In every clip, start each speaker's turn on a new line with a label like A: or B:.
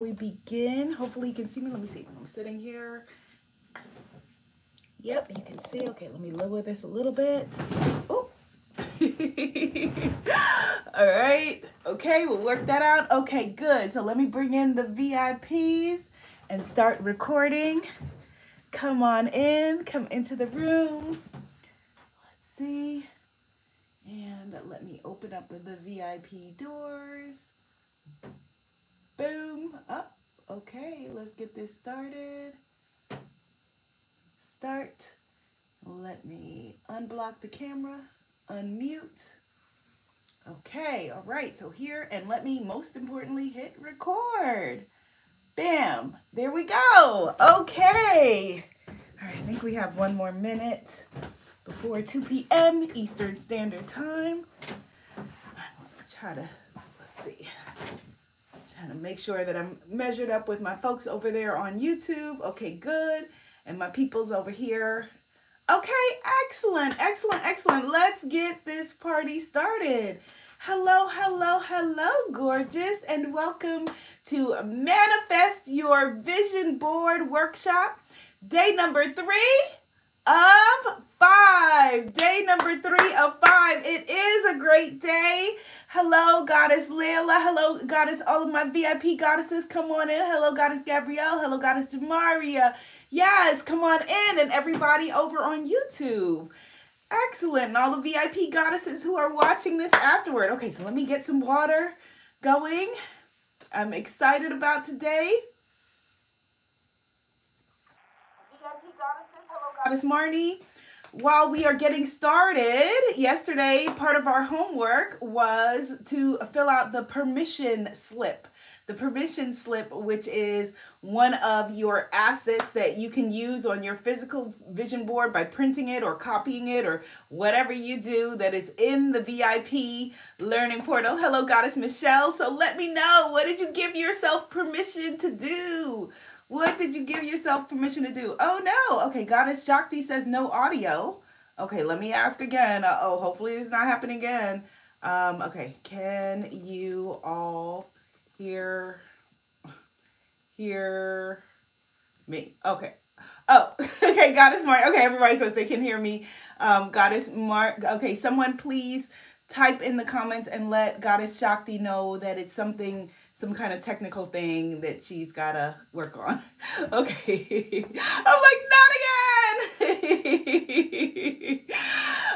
A: we begin. Hopefully you can see me. Let me see. I'm sitting here. Yep, you can see. Okay, let me lower this a little bit. Oh. All right. Okay, we'll work that out. Okay, good. So let me bring in the VIPs and start recording. Come on in. Come into the room. Let's see. And let me open up the VIP doors. Boom. Up. Okay, let's get this started. Start. Let me unblock the camera, unmute. Okay, all right, so here, and let me most importantly hit record. Bam, there we go. Okay. All right, I think we have one more minute before 2 p.m. Eastern Standard Time. Try to, let's see. Trying to make sure that I'm measured up with my folks over there on YouTube. Okay, good. And my peoples over here. Okay, excellent, excellent, excellent. Let's get this party started. Hello, hello, hello, gorgeous, and welcome to Manifest Your Vision Board Workshop, day number three of five. Day number three of five. It is a great day. Hello, Goddess Layla. Hello, Goddess, all of my VIP goddesses. Come on in. Hello, Goddess Gabrielle. Hello, Goddess Demaria. Yes, come on in. And everybody over on YouTube. Excellent. And all the VIP goddesses who are watching this afterward. Okay, so let me get some water going. I'm excited about today. VIP goddesses. Hello, Goddess Marnie while we are getting started, yesterday part of our homework was to fill out the permission slip. The permission slip, which is one of your assets that you can use on your physical vision board by printing it or copying it or whatever you do that is in the VIP learning portal. Hello, Goddess Michelle. So let me know, what did you give yourself permission to do? What did you give yourself permission to do? Oh no. Okay, Goddess Shakti says no audio. Okay, let me ask again. Uh oh, hopefully it's not happening again. Um, okay, can you all hear hear me? Okay. Oh, okay, Goddess Mark. Okay, everybody says they can hear me. Um, Goddess Mark. Okay, someone please type in the comments and let Goddess Shakti know that it's something some kind of technical thing that she's got to work on. Okay. I'm like, not again.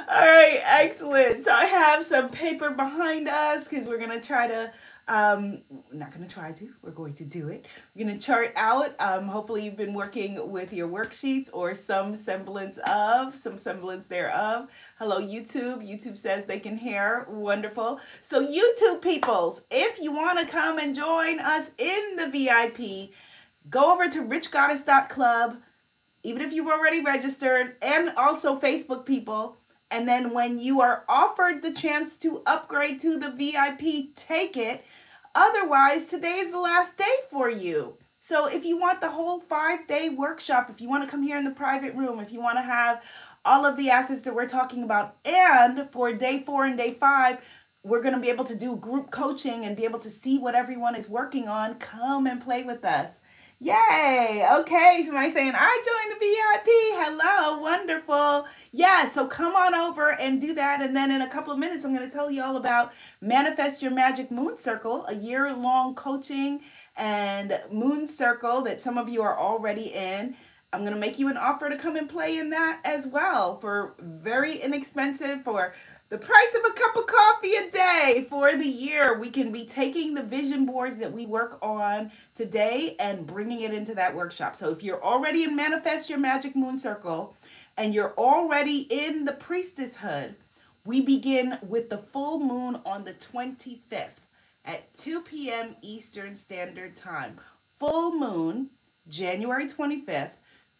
A: All right, excellent. So I have some paper behind us because we're going to try to um, not going to try to, we're going to do it. We're going to chart out. Um, hopefully you've been working with your worksheets or some semblance of, some semblance thereof. Hello, YouTube. YouTube says they can hear. Wonderful. So YouTube peoples, if you want to come and join us in the VIP, go over to richgoddess.club, even if you've already registered, and also Facebook people. And then when you are offered the chance to upgrade to the VIP, take it. Otherwise, today is the last day for you. So if you want the whole five day workshop, if you want to come here in the private room, if you want to have all of the assets that we're talking about, and for day four and day five, we're going to be able to do group coaching and be able to see what everyone is working on, come and play with us. Yay! Okay, somebody saying, I joined the VIP. Hello, wonderful. Yeah, so come on over and do that. And then in a couple of minutes, I'm going to tell you all about Manifest Your Magic Moon Circle, a year long coaching and moon circle that some of you are already in. I'm going to make you an offer to come and play in that as well for very inexpensive, for the price of a cup of coffee a day for the year. We can be taking the vision boards that we work on today and bringing it into that workshop. So if you're already in Manifest Your Magic Moon Circle and you're already in the priestesshood, we begin with the full moon on the 25th at 2 p.m. Eastern Standard Time. Full moon, January 25th,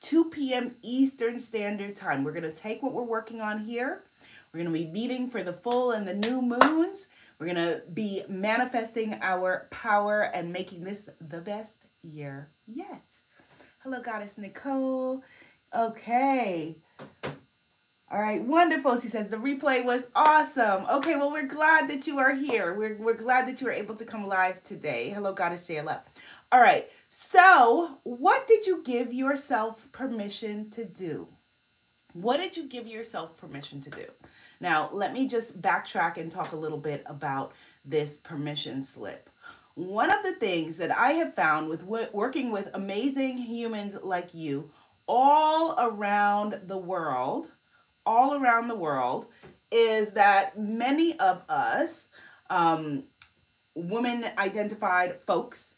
A: 2 p.m. Eastern Standard Time. We're going to take what we're working on here we're going to be meeting for the full and the new moons. We're going to be manifesting our power and making this the best year yet. Hello, Goddess Nicole. Okay. All right, wonderful. She says the replay was awesome. Okay, well, we're glad that you are here. We're, we're glad that you were able to come live today. Hello, Goddess Shayla. All right. So, what did you give yourself permission to do? What did you give yourself permission to do? Now, let me just backtrack and talk a little bit about this permission slip. One of the things that I have found with working with amazing humans like you all around the world, all around the world, is that many of us, um, women identified folks,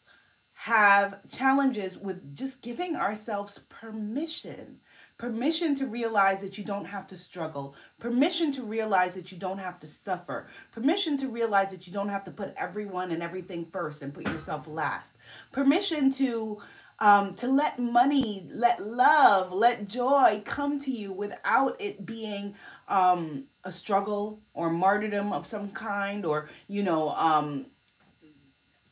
A: have challenges with just giving ourselves permission permission to realize that you don't have to struggle, permission to realize that you don't have to suffer, permission to realize that you don't have to put everyone and everything first and put yourself last, permission to um, to let money, let love, let joy come to you without it being um, a struggle or martyrdom of some kind, or you know, um,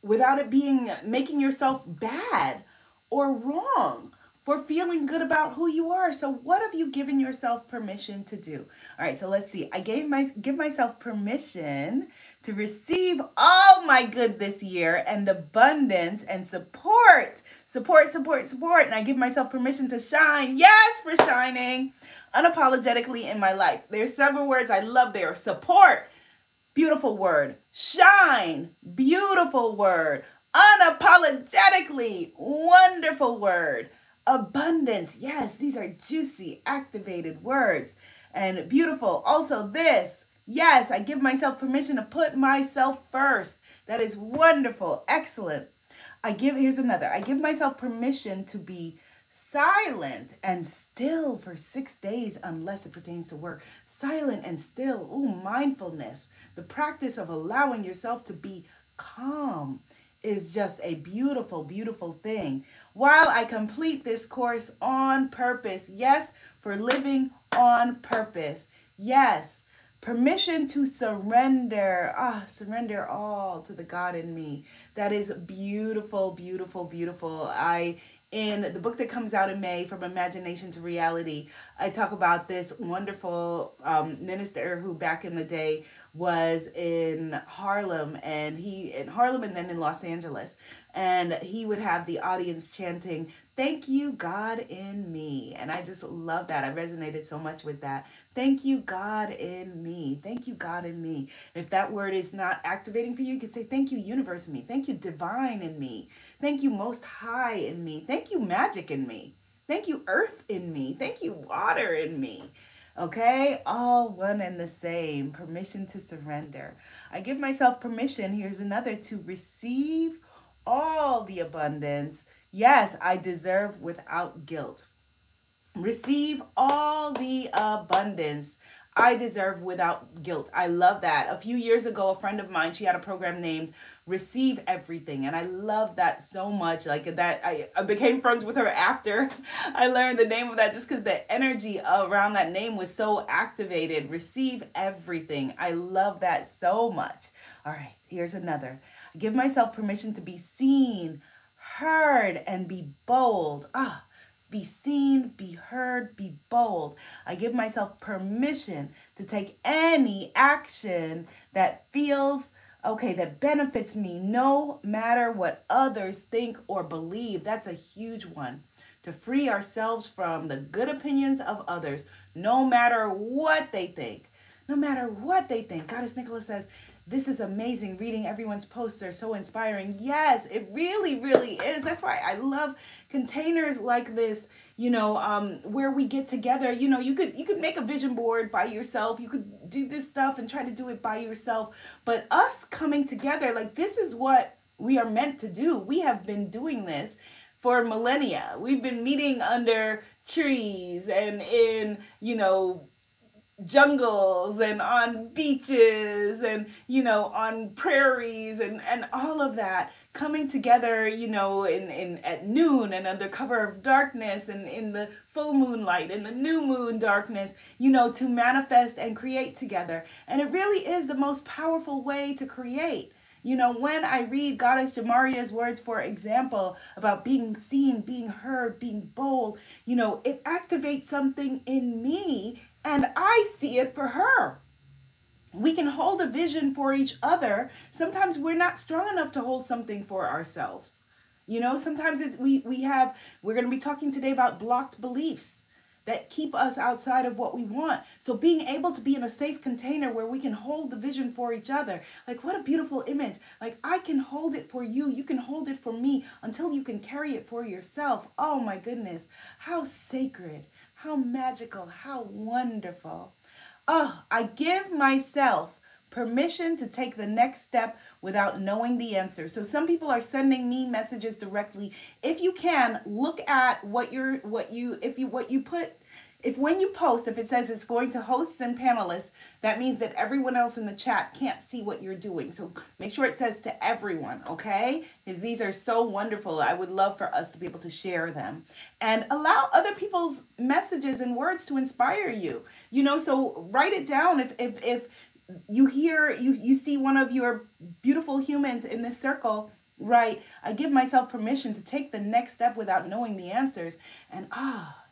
A: without it being making yourself bad or wrong for feeling good about who you are. So what have you given yourself permission to do? All right, so let's see. I gave my give myself permission to receive all my good this year and abundance and support. Support, support, support. And I give myself permission to shine. Yes, for shining unapologetically in my life. There's several words I love there. Support, beautiful word. Shine, beautiful word. Unapologetically, wonderful word abundance. Yes, these are juicy, activated words and beautiful. Also, this. Yes, I give myself permission to put myself first. That is wonderful. Excellent. I give, here's another. I give myself permission to be silent and still for six days unless it pertains to work. Silent and still. Ooh, mindfulness. The practice of allowing yourself to be calm is just a beautiful, beautiful thing. While I complete this course on purpose, yes, for living on purpose, yes, permission to surrender, ah, surrender all to the God in me. That is beautiful, beautiful, beautiful. I in the book that comes out in May, From Imagination to Reality, I talk about this wonderful um, minister who back in the day was in Harlem and he in Harlem and then in Los Angeles and he would have the audience chanting thank you God in me. And I just love that. I resonated so much with that. Thank you God in me. Thank you God in me. If that word is not activating for you you could say thank you universe in me. Thank you divine in me. Thank you most high in me. Thank you magic in me. Thank you earth in me. Thank you water in me. Okay, all one and the same. Permission to surrender. I give myself permission. Here's another to receive all the abundance. Yes, I deserve without guilt. Receive all the abundance I deserve without guilt. I love that. A few years ago, a friend of mine, she had a program named Receive Everything. And I love that so much. Like that, I, I became friends with her after I learned the name of that just because the energy around that name was so activated. Receive Everything. I love that so much. All right, here's another. Give myself permission to be seen, heard, and be bold. Ah, be seen, be heard, be bold. I give myself permission to take any action that feels okay, that benefits me no matter what others think or believe. That's a huge one. To free ourselves from the good opinions of others, no matter what they think. No matter what they think. Goddess Nicholas says, this is amazing. Reading everyone's posts are so inspiring. Yes, it really, really is. That's why I love containers like this, you know, um, where we get together. You know, you could you could make a vision board by yourself. You could do this stuff and try to do it by yourself. But us coming together, like this is what we are meant to do. We have been doing this for millennia. We've been meeting under trees and in, you know, jungles and on beaches and you know on prairies and and all of that coming together you know in in at noon and under cover of darkness and in the full moonlight and the new moon darkness you know to manifest and create together. And it really is the most powerful way to create. You know, when I read Goddess Jamaria's words, for example, about being seen, being heard, being bold, you know, it activates something in me and I see it for her. We can hold a vision for each other. Sometimes we're not strong enough to hold something for ourselves. You know, sometimes it's we we have we're going to be talking today about blocked beliefs that keep us outside of what we want. So being able to be in a safe container where we can hold the vision for each other. Like what a beautiful image. Like I can hold it for you, you can hold it for me until you can carry it for yourself. Oh my goodness. How sacred, how magical, how wonderful. Oh, I give myself permission to take the next step without knowing the answer. So some people are sending me messages directly. If you can, look at what you're what you if you what you put if when you post, if it says it's going to hosts and panelists, that means that everyone else in the chat can't see what you're doing. So make sure it says to everyone, okay? Because these are so wonderful. I would love for us to be able to share them and allow other people's messages and words to inspire you. You know, so write it down if if if you hear you you see one of your beautiful humans in this circle right i give myself permission to take the next step without knowing the answers and ah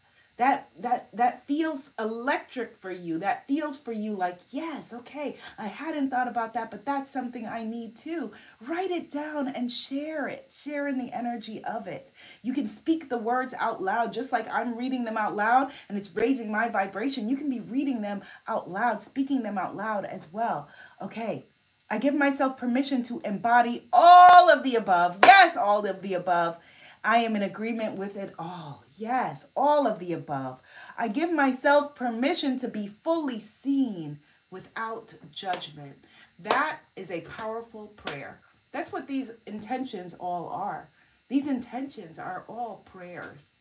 A: that that that feels electric for you that feels for you like yes okay i hadn't thought about that but that's something i need too write it down and share it share in the energy of it you can speak the words out loud just like i'm reading them out loud and it's raising my vibration you can be reading them out loud speaking them out loud as well okay I give myself permission to embody all of the above. Yes, all of the above. I am in agreement with it all. Yes, all of the above. I give myself permission to be fully seen without judgment. That is a powerful prayer. That's what these intentions all are. These intentions are all prayers.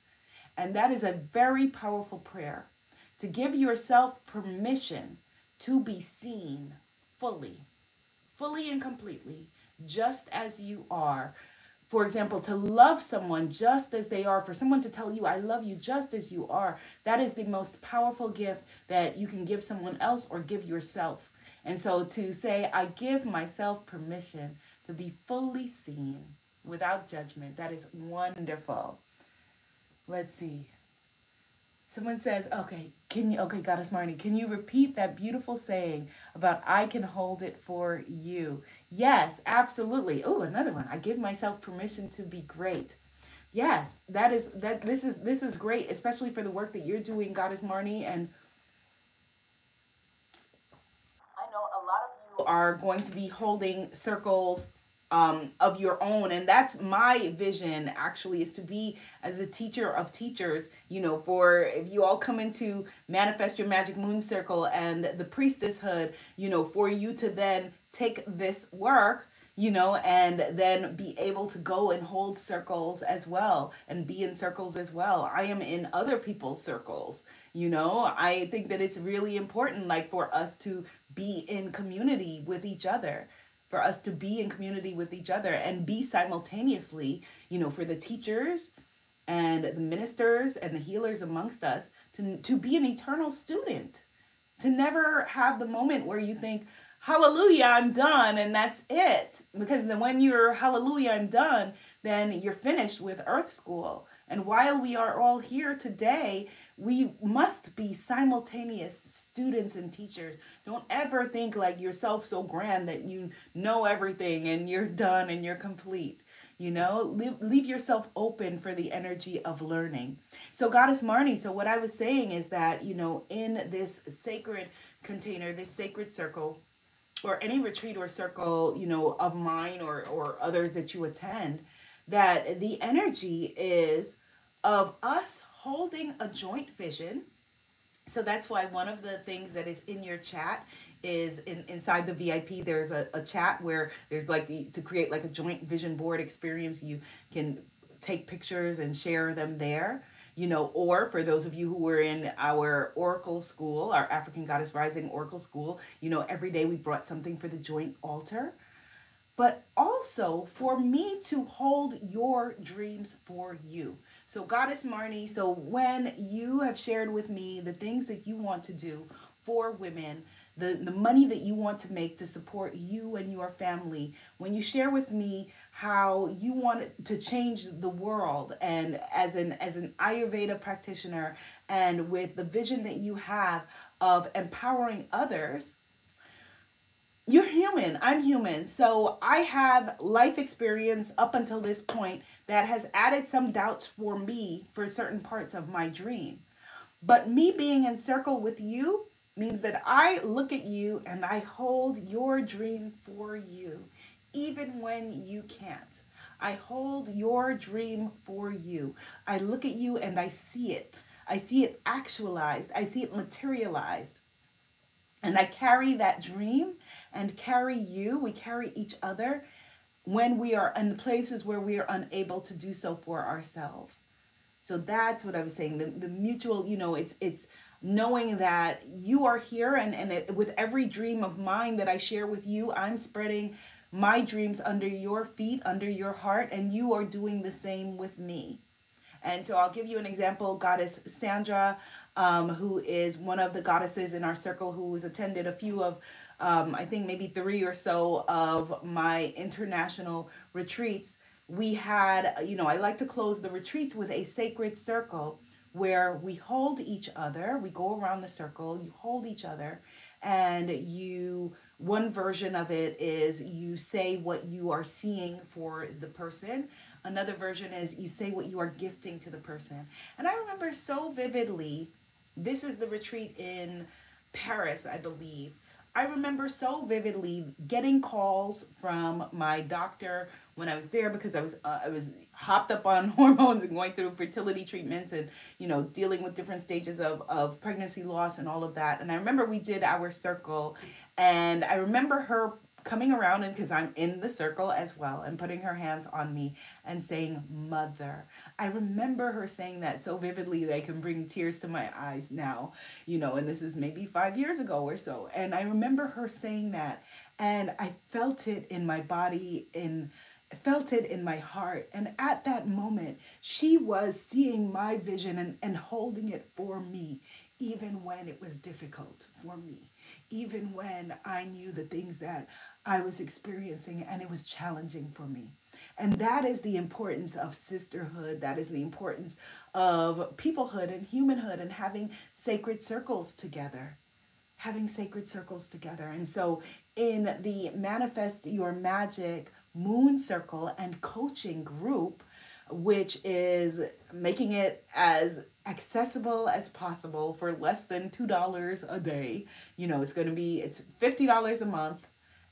A: And that is a very powerful prayer to give yourself permission to be seen fully, fully and completely, just as you are for example, to love someone just as they are, for someone to tell you, I love you just as you are, that is the most powerful gift that you can give someone else or give yourself. And so to say, I give myself permission to be fully seen without judgment, that is wonderful. Let's see. Someone says, okay, can you, okay, Goddess Marnie, can you repeat that beautiful saying about I can hold it for you? Yes, absolutely. Oh, another one. I give myself permission to be great. Yes, that is that this is this is great, especially for the work that you're doing, Goddess Marnie. And I know a lot of you are going to be holding circles um, of your own. And that's my vision actually is to be as a teacher of teachers, you know, for if you all come into Manifest Your Magic Moon Circle and the priestesshood, you know, for you to then take this work you know, and then be able to go and hold circles as well and be in circles as well. I am in other people's circles, you know. I think that it's really important, like, for us to be in community with each other for us to be in community with each other and be simultaneously, you know, for the teachers and the ministers and the healers amongst us to, to be an eternal student, to never have the moment where you think, hallelujah, I'm done, and that's it. Because then when you're hallelujah, I'm done, then you're finished with earth school. And while we are all here today, we must be simultaneous students and teachers. Don't ever think like yourself so grand that you know everything and you're done and you're complete. You know, leave, leave yourself open for the energy of learning. So, Goddess Marnie, so what I was saying is that, you know, in this sacred container, this sacred circle, or any retreat or circle, you know, of mine or, or others that you attend, that the energy is of us holding a joint vision. So that's why one of the things that is in your chat is in, inside the VIP, there's a, a chat where there's like the, to create like a joint vision board experience. You can take pictures and share them there you know, or for those of you who were in our Oracle school, our African Goddess Rising Oracle school, you know, every day we brought something for the joint altar but also for me to hold your dreams for you. So, Goddess Marnie, so when you have shared with me the things that you want to do for women, the, the money that you want to make to support you and your family, when you share with me how you want to change the world and as an as an Ayurveda practitioner and with the vision that you have of empowering others, you're human. I'm human. So I have life experience up until this point that has added some doubts for me for certain parts of my dream. But me being in circle with you means that I look at you and I hold your dream for you, even when you can't. I hold your dream for you. I look at you and I see it. I see it actualized. I see it materialized. And I carry that dream and carry you. We carry each other when we are in the places where we are unable to do so for ourselves. So that's what I was saying. The, the mutual, you know, it's it's knowing that you are here and, and it, with every dream of mine that I share with you, I'm spreading my dreams under your feet, under your heart, and you are doing the same with me. And so I'll give you an example. Goddess Sandra, um, who is one of the goddesses in our circle who has attended a few of, um, I think maybe three or so of my international retreats. We had, you know, I like to close the retreats with a sacred circle where we hold each other. We go around the circle, you hold each other, and you one version of it is you say what you are seeing for the person. Another version is you say what you are gifting to the person. And I remember so vividly, this is the retreat in Paris, I believe. I remember so vividly getting calls from my doctor when I was there because I was uh, I was hopped up on hormones and going through fertility treatments and you know dealing with different stages of of pregnancy loss and all of that. And I remember we did our circle and I remember her coming around and because I'm in the circle as well and putting her hands on me and saying mother. I remember her saying that so vividly that I can bring tears to my eyes now, you know, and this is maybe 5 years ago or so. And I remember her saying that and I felt it in my body in felt it in my heart. And at that moment, she was seeing my vision and, and holding it for me, even when it was difficult for me even when I knew the things that I was experiencing and it was challenging for me. And that is the importance of sisterhood. That is the importance of peoplehood and humanhood and having sacred circles together. Having sacred circles together. And so, in the Manifest Your Magic Moon Circle and Coaching Group, which is making it as accessible as possible for less than $2 a day. You know, it's going to be it's $50 a month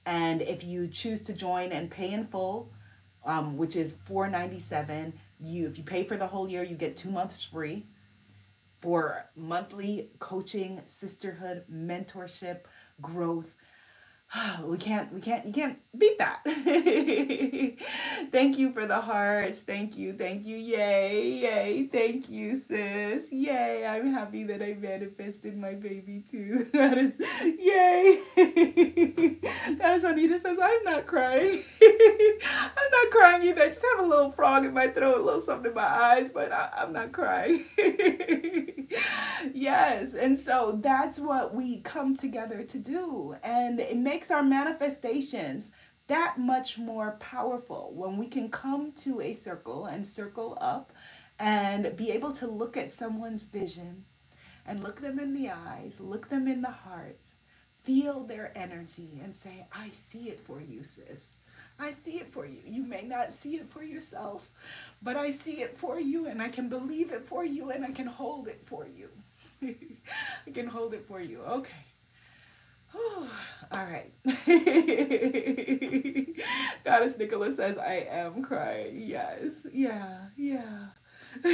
A: and if you choose to join and pay in full, um, which is 497, you if you pay for the whole year, you get 2 months free for monthly coaching, sisterhood, mentorship, growth we can't we can't you can't beat that. Thank you for the hearts. Thank you. Thank you. Yay yay. Thank you sis. Yay. I'm happy that i manifested my baby too. That is yay. That is juanita says. I'm not crying. I'm not crying either. I just have a little frog in my throat a little something in my eyes but I, i'm not crying. Yes. And so that's what we come together to do. And it makes makes our manifestations that much more powerful when we can come to a circle and circle up and be able to look at someone's vision and look them in the eyes, look them in the heart, feel their energy and say, I see it for you, sis. I see it for you. You may not see it for yourself, but I see it for you and I can believe it for you and I can hold it for you. I can hold it for you. Okay. All right. Goddess Nicholas says, I am crying. Yes. Yeah. Yeah.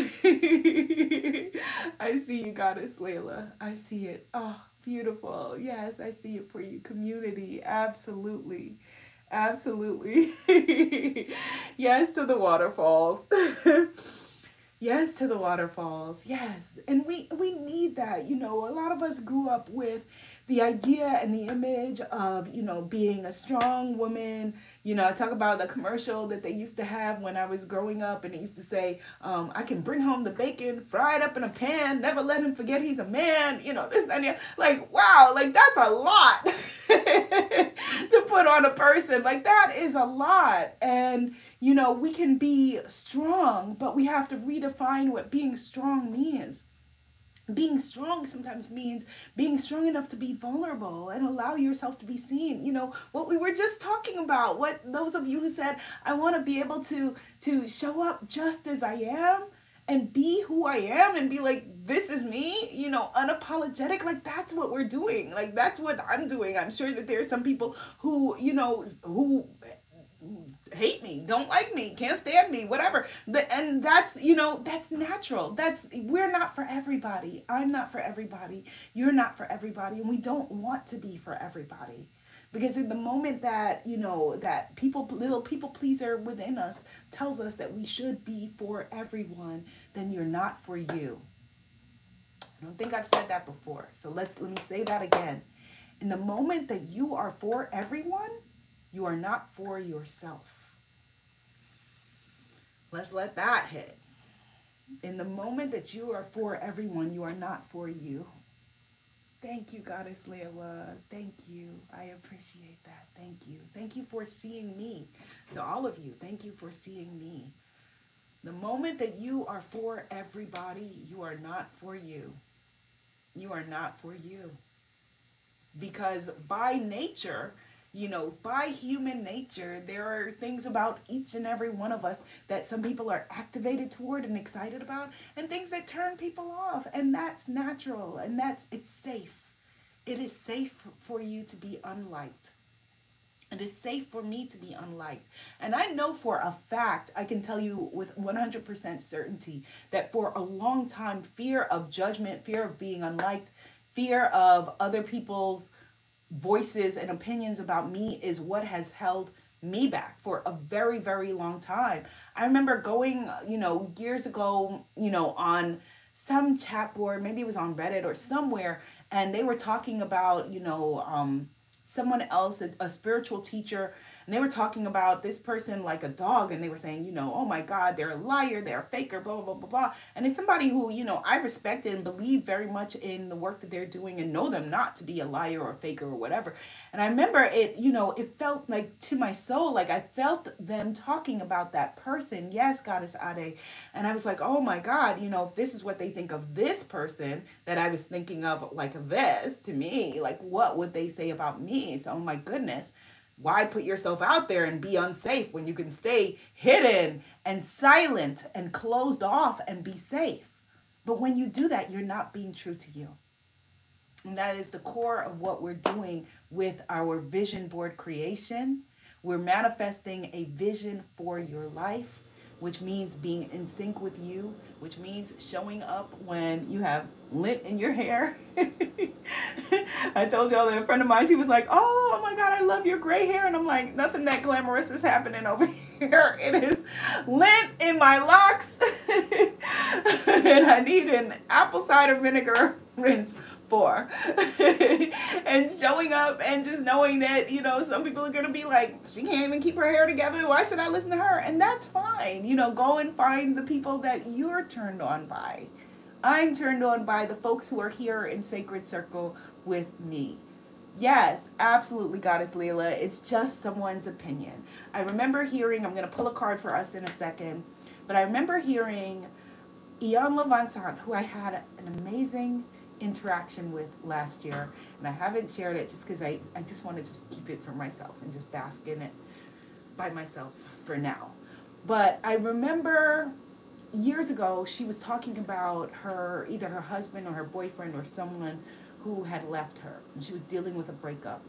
A: I see you, Goddess Layla. I see it. Oh, beautiful. Yes, I see it for you. Community. Absolutely. Absolutely. yes to the waterfalls. Yes to the waterfalls. Yes. And we we need that. You know, a lot of us grew up with the idea and the image of, you know, being a strong woman. You know, I talk about the commercial that they used to have when I was growing up, and it used to say, um, I can bring home the bacon, fry it up in a pan, never let him forget he's a man, you know, this and that. Like, wow, like that's a lot to put on a person. Like, that is a lot. And, you know, we can be strong, but we have to redefine what being strong means being strong sometimes means being strong enough to be vulnerable and allow yourself to be seen. You know what we were just talking about what those of you who said i want to be able to to show up just as i am and be who i am and be like this is me you know unapologetic like that's what we're doing. Like that's what i'm doing. I'm sure that there are some people who you know who hate me, don't like me, can't stand me, whatever. But, And that's, you know, that's natural. That's, we're not for everybody. I'm not for everybody. You're not for everybody. And we don't want to be for everybody. Because in the moment that, you know, that people, little people pleaser within us tells us that we should be for everyone, then you're not for you. I don't think I've said that before. So let's, let me say that again. In the moment that you are for everyone, you are not for yourself. Let's let that hit. In the moment that you are for everyone, you are not for you. Thank you, Goddess Lewa. Thank you. I appreciate that. Thank you. Thank you for seeing me. To all of you, thank you for seeing me. The moment that you are for everybody, you are not for you. You are not for you. Because by nature, you know, by human nature, there are things about each and every one of us that some people are activated toward and excited about, and things that turn people off. And that's natural and that's it's safe. It is safe for you to be unliked. It is safe for me to be unliked. And I know for a fact, I can tell you with 100% certainty that for a long time, fear of judgment, fear of being unliked, fear of other people's voices and opinions about me is what has held me back for a very very long time. I remember going you know years ago you know on some chat board maybe it was on reddit or somewhere and they were talking about you know um someone else a, a spiritual teacher and they were talking about this person like a dog and they were saying you know oh my god they're a liar they're a faker blah blah blah blah. Blah and it's somebody who you know i respected and believe very much in the work that they're doing and know them not to be a liar or a faker or whatever. And i remember it you know it felt like to my soul like i felt them talking about that person. Yes goddess ade. And i was like oh my god you know if this is what they think of this person that i was thinking of like this to me like what would they say about me so oh my goodness why put yourself out there and be unsafe when you can stay hidden and silent and closed off and be safe? But when you do that, you're not being true to you. And that is the core of what we're doing with our vision board creation. We're manifesting a vision for your life which means being in sync with you, which means showing up when you have lint in your hair. I told y'all that a friend of mine, she was like, oh, oh my God, I love your gray hair. And I'm like, nothing that glamorous is happening over here. It is lint in my locks. and I need an apple cider vinegar rinse for. and showing up and just knowing that, you know, some people are going to be like, she can't even keep her hair together. Why should I listen to her? And that's fine. You know, go and find the people that you're turned on by. I'm turned on by the folks who are here in Sacred Circle with me. Yes, absolutely, Goddess Leela. It's just someone's opinion. I remember hearing, I'm going to pull a card for us in a second, but I remember hearing Iyanla Vanzant, who I had an amazing interaction with last year, and I haven't shared it just because I, I just want to just keep it for myself and just bask in it by myself for now. But I remember years ago, she was talking about her, either her husband or her boyfriend or someone who had left her, and she was dealing with a breakup.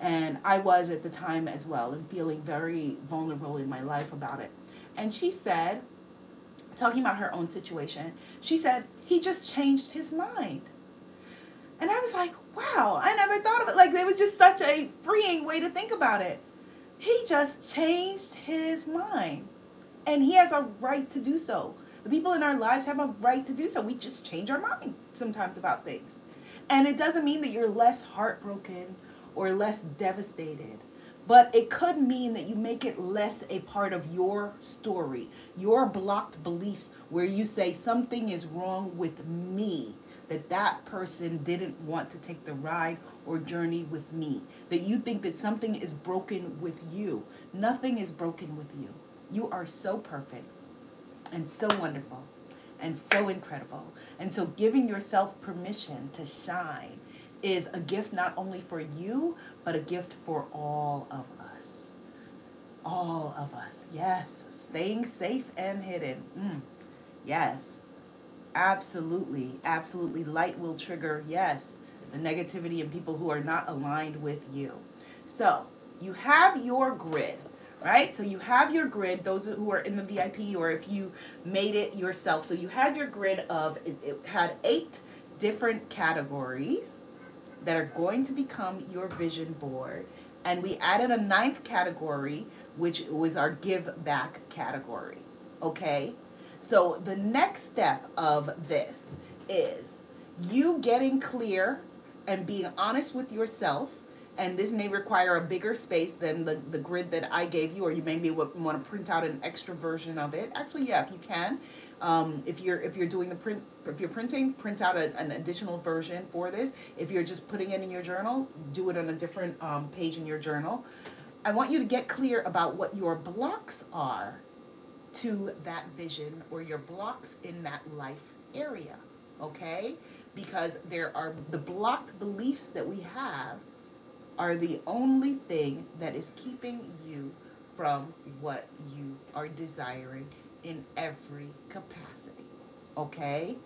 A: And I was at the time as well, and feeling very vulnerable in my life about it. And she said, talking about her own situation, she said, he just changed his mind. And I was like, wow, I never thought of it. Like, it was just such a freeing way to think about it. He just changed his mind. And he has a right to do so. The people in our lives have a right to do so. We just change our mind sometimes about things. And it doesn't mean that you're less heartbroken or less devastated. But it could mean that you make it less a part of your story, your blocked beliefs, where you say something is wrong with me that that person didn't want to take the ride or journey with me. That you think that something is broken with you. Nothing is broken with you. You are so perfect and so wonderful. and so incredible. And so giving yourself permission to shine is a gift not only for you, but a gift for all of us. All of us. Yes. Staying safe and hidden. Mm. Yes. Absolutely. Absolutely. Light will trigger, yes, the negativity in people who are not aligned with you. So you have your grid right? So you have your grid, those who are in the VIP, or if you made it yourself. So you had your grid of, it, it, had eight different categories that are going to become your vision board. And we added a ninth category, which was our give back category. Okay? So the next step of this is you getting clear and being honest with yourself and this may require a bigger space than the, the grid that I gave you, or you maybe want to print out an extra version of it. Actually, yeah, if you can. Um, if you're if you're doing the print if you're printing, print out a, an additional version for this. If you're just putting it in your journal, do it on a different um, page in your journal. I want you to get clear about what your blocks are to that vision or your blocks in that life area. Okay? Because there are the blocked beliefs that we have are the only thing that is keeping you from what you are desiring in every capacity. Okay?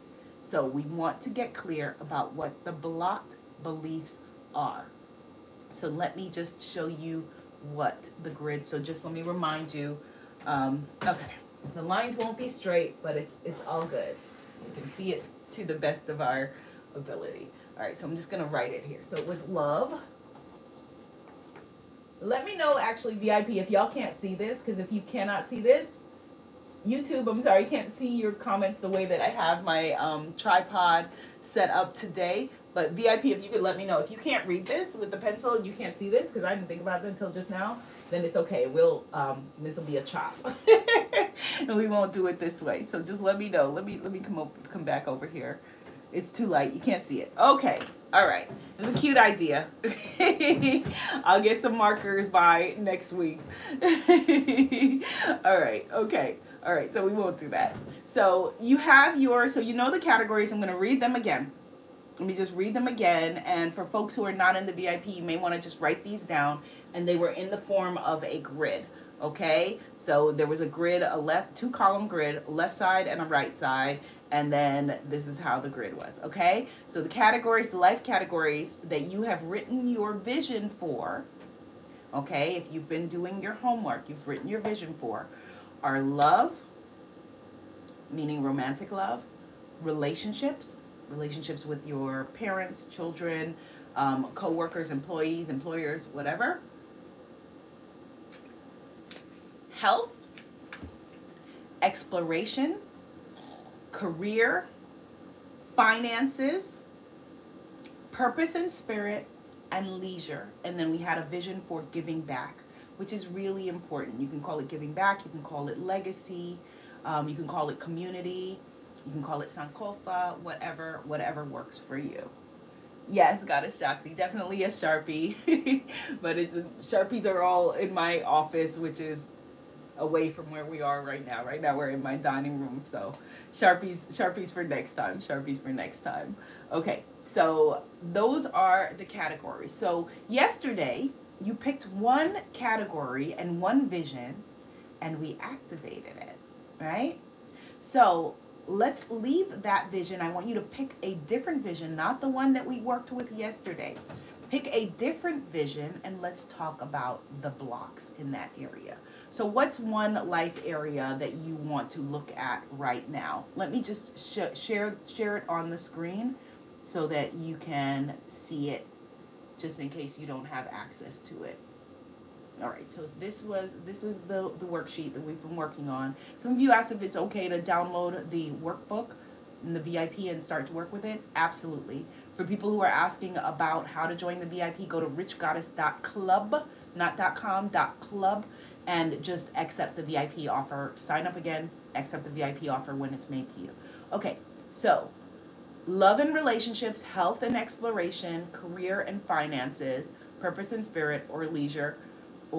A: So we want to get clear about what the blocked beliefs are. So let me just show you what the grid, so just let me remind you, um, okay, the lines won't be straight, but it's, it's all good. You can see it to the best of our ability. All right, so I'm just gonna write it here. So it was love, let me know actually VIP if y'all can't see this because if you cannot see this, YouTube, I'm sorry, I can't see your comments the way that I have my um, tripod set up today. But VIP, if you could let me know if you can't read this with the pencil you can't see this because I didn't think about it until just now, then it's okay. We'll um, this will be a chop, and we won't do it this way. So just let me know. Let me let me come up, come back over here. It's too light. You can't see it. Okay. All right. It was a cute idea. I'll get some markers by next week. All right. Okay. All right. So we won't do that. So you have your, so you know the categories. I'm going to read them again. Let me just read them again. And for folks who are not in the VIP, you may want to just write these down. And they were in the form of a grid. Okay. So there was a grid, a left, two column grid, left side and a right side and then this is how the grid was, okay? So the categories, the life categories that you have written your vision for, okay, if you've been doing your homework, you've written your vision for, are love, meaning romantic love, relationships, relationships with your parents, children, um, co-workers, employees, employers, whatever, health, exploration, career, finances, purpose and spirit, and leisure. And then we had a vision for giving back, which is really important. You can call it giving back, you can call it legacy, um, you can call it community, you can call it Sankofa, whatever, whatever works for you. Yes, Goddess Shakti, definitely a Sharpie, but it's Sharpies are all in my office, which is away from where we are right now. Right now we're in my dining room, so Sharpies Sharpies for next time. Sharpies for next time. Okay, so those are the categories. So yesterday you picked one category and one vision and we activated it, right? So let's leave that vision. I want you to pick a different vision, not the one that we worked with yesterday. Pick a different vision and let's talk about the blocks in that area. So what's one life area that you want to look at right now? Let me just sh share share it on the screen so that you can see it just in case you don't have access to it. All right, so this was this is the the worksheet that we've been working on. Some of you asked if it's okay to download the workbook in the VIP and start to work with it. Absolutely. For people who are asking about how to join the VIP, go to richgoddess.club, not .com, .club and just accept the VIP offer. Sign up again, accept the VIP offer when it's made to you. Okay, so love and relationships, health and exploration, career and finances, purpose and spirit, or leisure,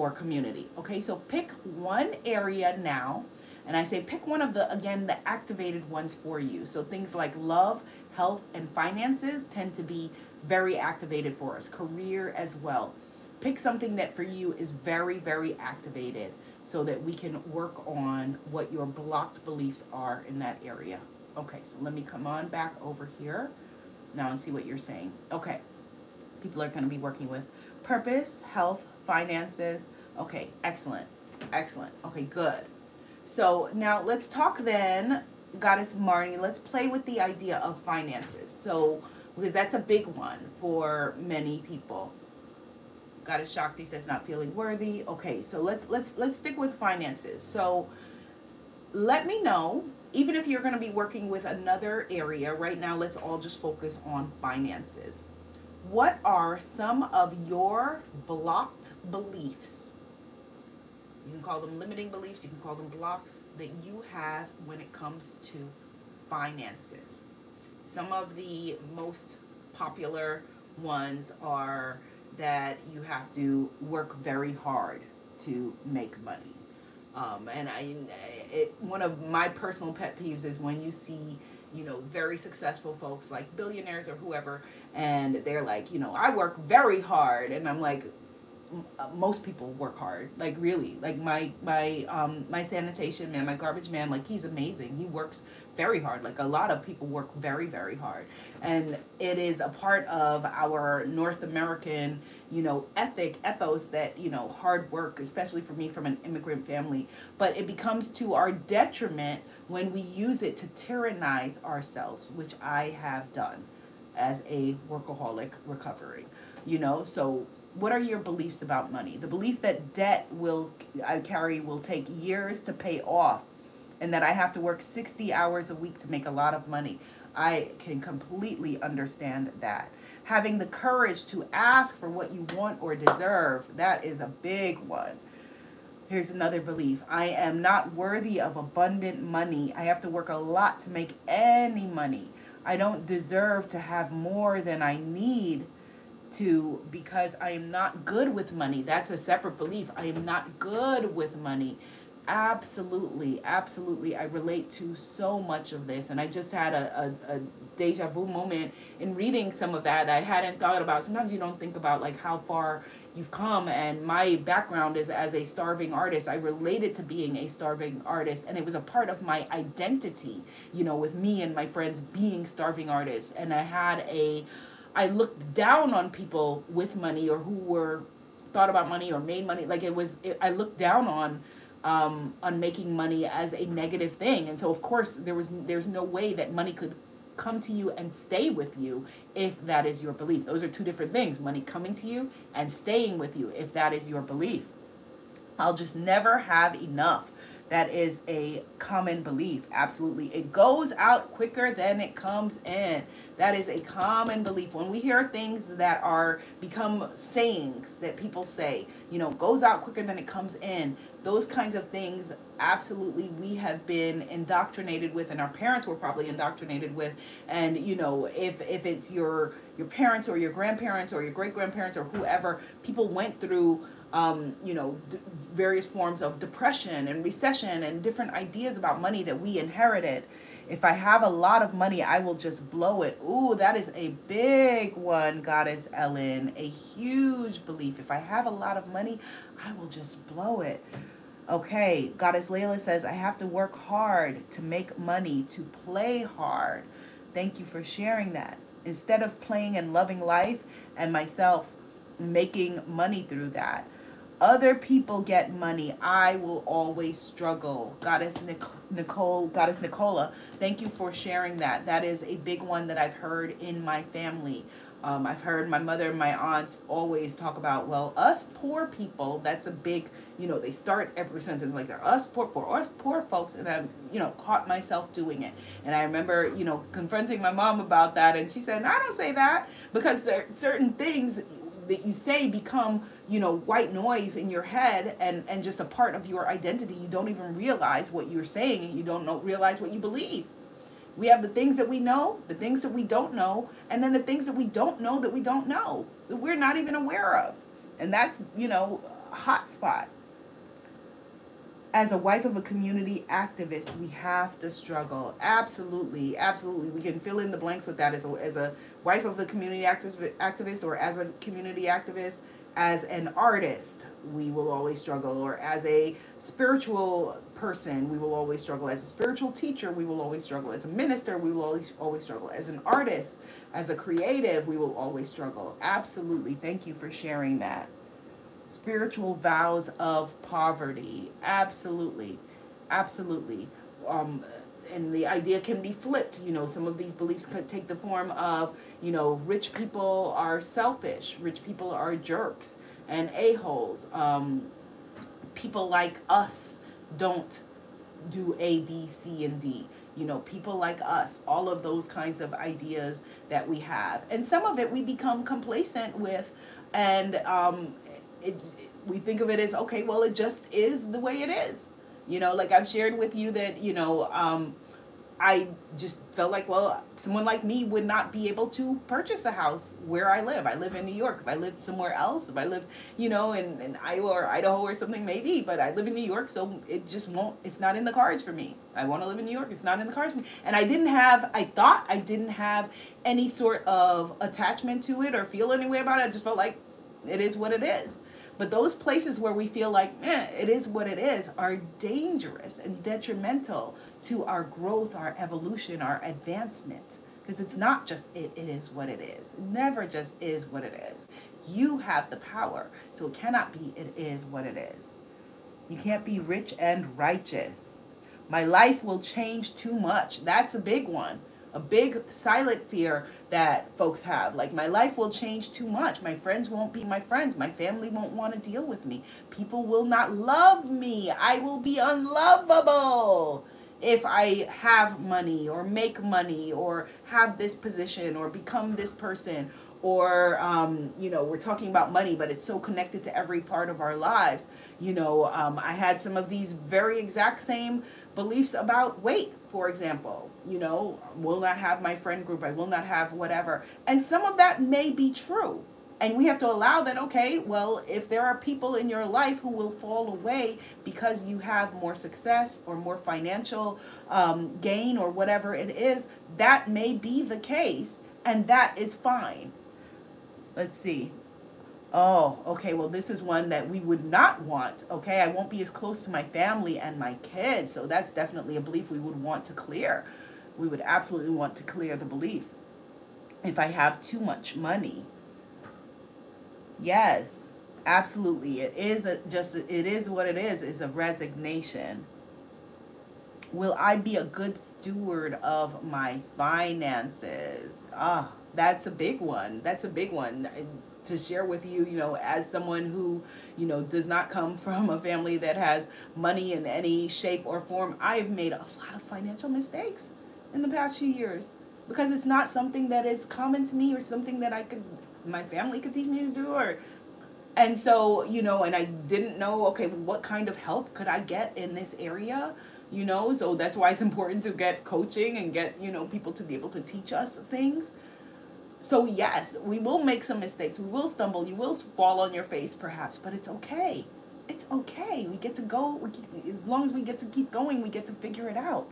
A: or community. Okay, so pick one area now And I say pick one of the, again, the activated ones for you. So things like love, health, and finances tend to be very activated for us, career as well. Pick something that for you is very, very activated so that we can work on what your blocked beliefs are in that area. Okay, so let me come on back over here now and see what you're saying. Okay, people are going to be working with purpose, health, finances. Okay, excellent. Excellent. Okay, good. So now let's talk then, Goddess Marnie, let's play with the idea of finances. So, because that's a big one for many people. Goddess Shakti says not feeling worthy. Okay, so let's let's let's stick with finances. So let me know even if you're going to be working with another area right now let's all just focus on finances what are some of your blocked beliefs? You can call them limiting beliefs you can call them blocks that you have when it comes to finances. Some of the most popular ones are that you have to work very hard to make money. Um, and I, it, one of my personal pet peeves is when you see, you know, very successful folks like billionaires or whoever, and they're like, you know, I work very hard, and I'm like, uh, most people work hard. Like really. Like my my um my sanitation man my garbage man like he's amazing. He works very hard. Like a lot of people work very very hard. And it is a part of our north american you know ethic ethos that you know hard work especially for me from an immigrant family. But it becomes to our detriment when we use it to tyrannize ourselves which i have done as a workaholic recovering you know so what are your beliefs about money? The belief that debt will I carry will take years to pay off and that I have to work 60 hours a week to make a lot of money. I can completely understand that. Having the courage to ask for what you want or deserve, that is a big one. Here's another belief. I am not worthy of abundant money. I have to work a lot to make any money. I don't deserve to have more than I need to because I am not good with money. That's a separate belief. I am not good with money. Absolutely, absolutely. I relate to so much of this. And I just had a, a, a deja vu moment in reading some of that I hadn't thought about. Sometimes you don't think about like how far you've come and my background is as a starving artist. I related to being a starving artist and it was a part of my identity you know with me and my friends being starving artists. And i had a I looked down on people with money or who were thought about money or made money. Like it was, it, I looked down on um, on making money as a negative thing, and so of course there was there's no way that money could come to you and stay with you if that is your belief. Those are two different things: money coming to you and staying with you if that is your belief. I'll just never have enough. That is a common belief. Absolutely. It goes out quicker than it comes in. That is a common belief. When we hear things that are become sayings that people say, you know, goes out quicker than it comes in, those kinds of things absolutely we have been indoctrinated with and our parents were probably indoctrinated with and you know if if it's your your parents or your grandparents or your great grandparents or whoever people went through um, you know, d- various forms of depression and recession and different ideas about money that we inherited. If I have a lot of money, I will just blow it. Ooh, that is a big one, Goddess Ellen. A huge belief. If I have a lot of money, I will just blow it. Okay, Goddess Layla says, I have to work hard to make money, to play hard. Thank you for sharing that. Instead of playing and loving life and myself making money through that other people get money, I will always struggle. Goddess Nicole, Goddess Nicola, thank you for sharing that. That is a big one that I've heard in my family. Um, I've heard my mother and my aunts always talk about, well, us poor people, that's a big, you know, they start every sentence like that. Us poor, for us poor folks, and I'm, you know, caught myself doing it. And I remember, you know, confronting my mom about that, and she said, I don't say that because certain things that you say become you know white noise in your head and and just a part of your identity. You don't even realize what you're saying and you don't know realize what you believe. We have the things that we know the things that we don't know and then the things that we don't know that we don't know that we're not even aware of. And that's you know a hot spot. As a wife of a community activist, we have to struggle. Absolutely, absolutely. We can fill in the blanks with that as a, as a wife of the community activist or as a community activist. As an artist, we will always struggle. Or as a spiritual person, we will always struggle. As a spiritual teacher, we will always struggle. As a minister, we will always, always struggle. As an artist, as a creative, we will always struggle. Absolutely. Thank you for sharing that spiritual vows of poverty. Absolutely. Absolutely. Um, and the idea can be flipped. You know, some of these beliefs could take the form of, you know, rich people are selfish, rich people are jerks and a-holes. Um, people like us don't do A, B, C, and D. You know, people like us, all of those kinds of ideas that we have. And some of it we become complacent with and um, it, we think of it as okay well it just is the way it is you know like i've shared with you that you know um, i just felt like well someone like me would not be able to purchase a house where i live. I live in new york. If i lived somewhere else if i lived you know in, in iowa or idaho or something maybe but i live in new york so it just won't it's not in the cards for me. I want to live in new york it's not in the cards for me. And i didn't have i thought i didn't have any sort of attachment to it or feel any way about it. I just felt like it is what it is but those places where we feel like, eh, it is what it is, are dangerous and detrimental to our growth, our evolution, our advancement. Because it's not just it, it is what it is. It never just is what it is. You have the power. So it cannot be it is what it is. You can't be rich and righteous. My life will change too much. That's a big one a big silent fear that folks have. Like, my life will change too much. My friends won't be my friends. My family won't want to deal with me. People will not love me. I will be unlovable if I have money or make money or have this position or become this person or um, you know we're talking about money but it's so connected to every part of our lives you know um, i had some of these very exact same beliefs about weight for example you know will not have my friend group i will not have whatever. And some of that may be true. And we have to allow that okay well if there are people in your life who will fall away because you have more success or more financial um, gain or whatever it is that may be the case and that is fine. Let's see Oh, okay. Well, this is one that we would not want. Okay. I won't be as close to my family and my kids. So that's definitely a belief we would want to clear. We would absolutely want to clear the belief. If I have too much money. Yes, absolutely. It is a, just, it is what it is, is a resignation. Will I be a good steward of my finances? Ah, that's a big one. That's a big one to share with you, you know, as someone who, you know, does not come from a family that has money in any shape or form. I've made a lot of financial mistakes in the past few years because it's not something that is common to me or something that I could, my family could teach me to do or and so, you know, and I didn't know, okay, what kind of help could I get in this area? You know, so that's why it's important to get coaching and get, you know, people to be able to teach us things so, yes, we will make some mistakes. We will stumble. You will fall on your face, perhaps, but it's okay. It's okay. We get to go. We, as long as we get to keep going, we get to figure it out.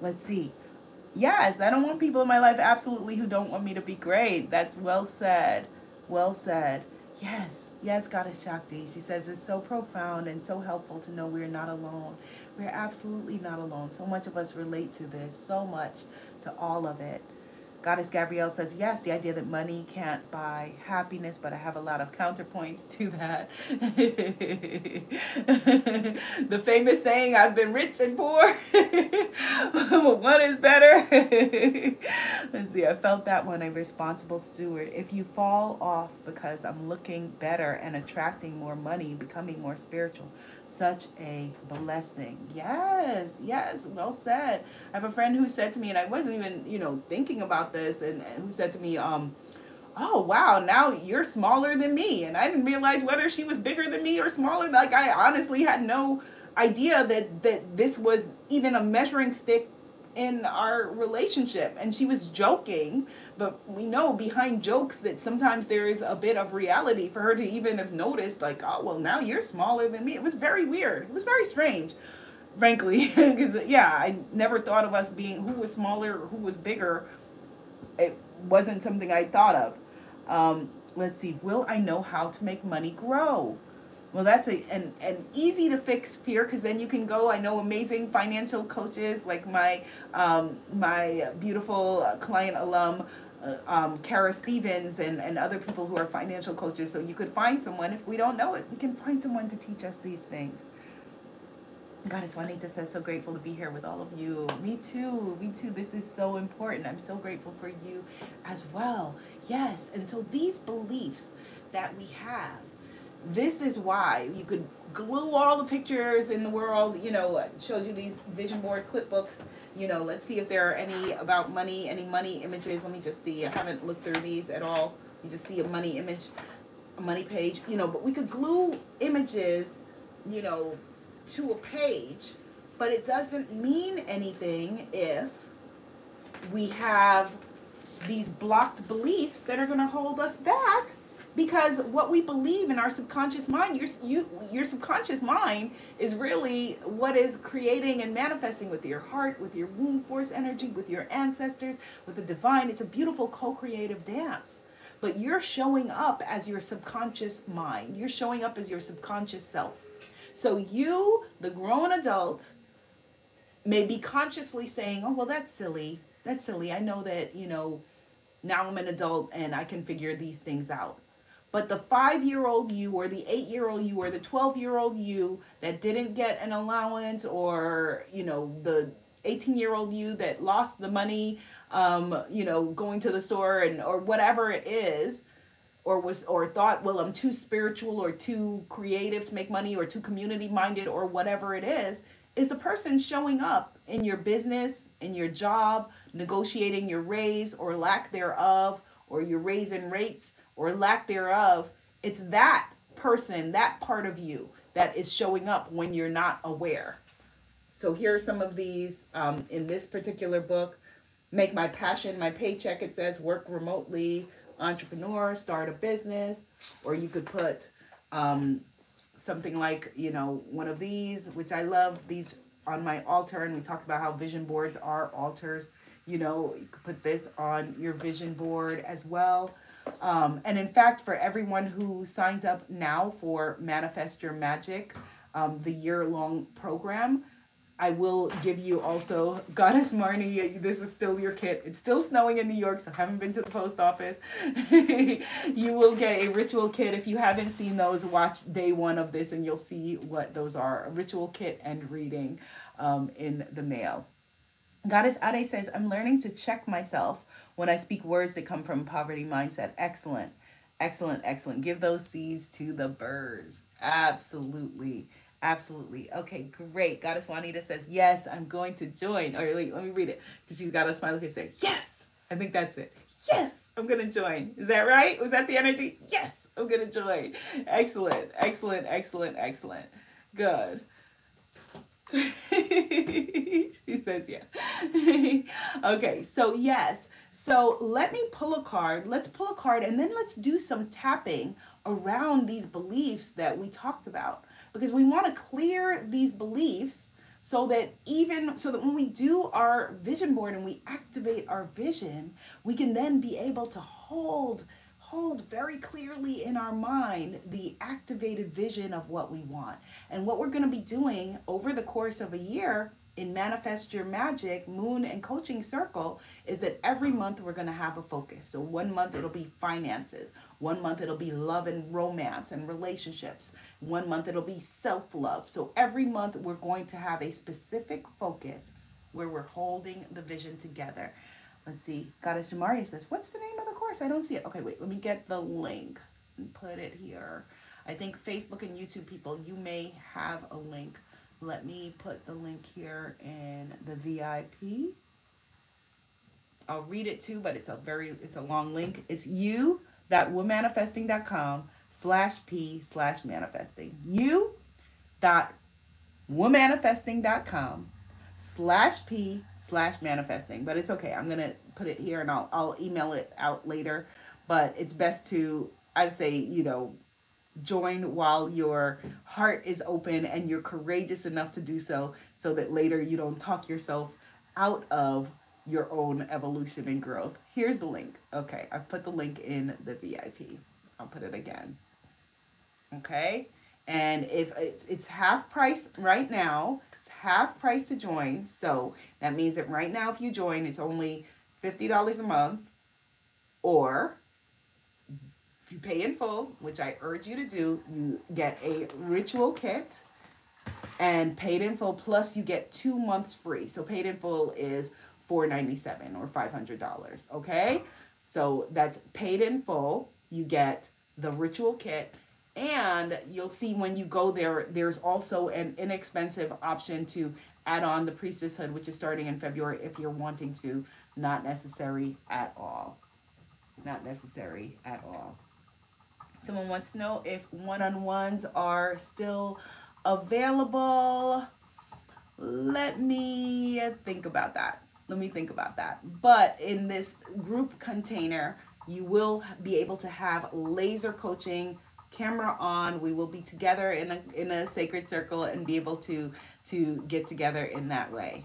A: Let's see. Yes, I don't want people in my life absolutely who don't want me to be great. That's well said. Well said. Yes, yes, Goddess Shakti. She says it's so profound and so helpful to know we're not alone. We're absolutely not alone. So much of us relate to this, so much to all of it. Goddess Gabrielle says, yes, the idea that money can't buy happiness, but I have a lot of counterpoints to that. the famous saying, I've been rich and poor. one is better. Let's see, I felt that one, a responsible steward. If you fall off because I'm looking better and attracting more money, becoming more spiritual, such a blessing. Yes, yes, well said. I have a friend who said to me, and I wasn't even, you know, thinking about this, and, and who said to me, um, oh wow now you're smaller than me and i didn't realize whether she was bigger than me or smaller like i honestly had no idea that that this was even a measuring stick in our relationship. And she was joking but we know behind jokes that sometimes there is a bit of reality for her to even have noticed like oh well now you're smaller than me. It was very weird. It was very strange frankly because yeah i never thought of us being who was smaller who was bigger. It wasn't something i thought of. Um, let's see will i know how to make money grow well, that's a an, an easy to fix fear because then you can go. I know amazing financial coaches like my um, my beautiful client alum, uh, um, Kara Stevens, and, and other people who are financial coaches. So you could find someone. If we don't know it, we can find someone to teach us these things. Goddess Juanita says, so grateful to be here with all of you. Me too. Me too. This is so important. I'm so grateful for you as well. Yes. And so these beliefs that we have this is why you could glue all the pictures in the world. You know, uh, showed you these vision board clip books. You know, let's see if there are any about money, any money images. Let me just see. I haven't looked through these at all. You just see a money image, a money page. You know, but we could glue images, you know, to a page, but it doesn't mean anything if we have these blocked beliefs that are going to hold us back because what we believe in our subconscious mind your you your subconscious mind is really what is creating and manifesting with your heart with your womb force energy with your ancestors with the divine. It's a beautiful co-creative dance. But you're showing up as your subconscious mind. You're showing up as your subconscious self. So you the grown adult may be consciously saying oh well that's silly. That's silly. I know that you know now i'm an adult and i can figure these things out but the five year old you, or the eight year old you, or the 12 year old you that didn't get an allowance, or, you know, the 18 year old you that lost the money, um, you know, going to the store and, or whatever it is, or was, or thought, well, I'm too spiritual or too creative to make money or too community minded or whatever it is, is the person showing up in your business, in your job, negotiating your raise or lack thereof, or your raise in rates or lack thereof, it's that person, that part of you that is showing up when you're not aware. So here are some of these um, in this particular book. Make my passion my paycheck. It says work remotely, entrepreneur, start a business, or you could put um, something like, you know, one of these, which I love, these on my altar. And we talked about how vision boards are altars. You know, you could put this on your vision board as well. Um, and in fact, for everyone who signs up now for Manifest Your Magic, um, the year long program, I will give you also Goddess Marnie. This is still your kit. It's still snowing in New York, so I haven't been to the post office. you will get a ritual kit. If you haven't seen those, watch day one of this and you'll see what those are a ritual kit and reading um, in the mail. Goddess Ade says, I'm learning to check myself when I speak words that come from poverty mindset. Excellent. Excellent, excellent. Give those seeds to the birds. Absolutely. Absolutely. Okay, great. Goddess Juanita says, Yes, I'm going to join. Or wait, let me read it. Because she's got a smiley face saying, Yes. I think that's it. Yes, I'm going to join. Is that right? Was that the energy? Yes, I'm going to join. Excellent, excellent, excellent, excellent. Good. she says yeah. okay, so yes. So let me pull a card. Let's pull a card and then let's do some tapping around these beliefs that we talked about because we want to clear these beliefs so that even so that when we do our vision board and we activate our vision, we can then be able to hold hold very clearly in our mind the activated vision of what we want. And what we're going to be doing over the course of a year in Manifest Your Magic Moon and Coaching Circle is that every month we're going to have a focus. So one month it'll be finances, one month it'll be love and romance and relationships, one month it'll be self love. So every month we're going to have a specific focus where we're holding the vision together. Let's see. Goddess Jamaria says, What's the name of the course? I don't see it. Okay, wait. Let me get the link and put it here. I think Facebook and YouTube people, you may have a link. Let me put the link here in the VIP. I'll read it too, but it's a very, it's a long link. It's you that you.womanifesting.com slash p slash manifesting. You dot womanifesting.com slash p slash manifesting. But it's okay. I'm gonna put it here and I'll I'll email it out later. But it's best to I'd say you know join while your heart is open and you're courageous enough to do so so that later you don't talk yourself out of your own evolution and growth. Here's the link. Okay, I put the link in the VIP. I'll put it again. Okay, and if it's, it's half price right now, it's half price to join. So that means that right now, if you join, it's only $50 a month, or if you pay in full, which I urge you to do, you get a ritual kit and paid in full plus you get two months free. So paid in full is 497 or $500. Okay. So that's paid in full. You get the ritual kit and you'll see when you go there, there's also an inexpensive option to add on the priestesshood, which is starting in February if you're wanting to. Not necessary at all. Not necessary at all. Someone wants to know if one-on-ones are still available. Let me think about that. Let me think about that. But in this group container, you will be able to have laser coaching camera on. We will be together in a, in a sacred circle and be able to, to get together in that way.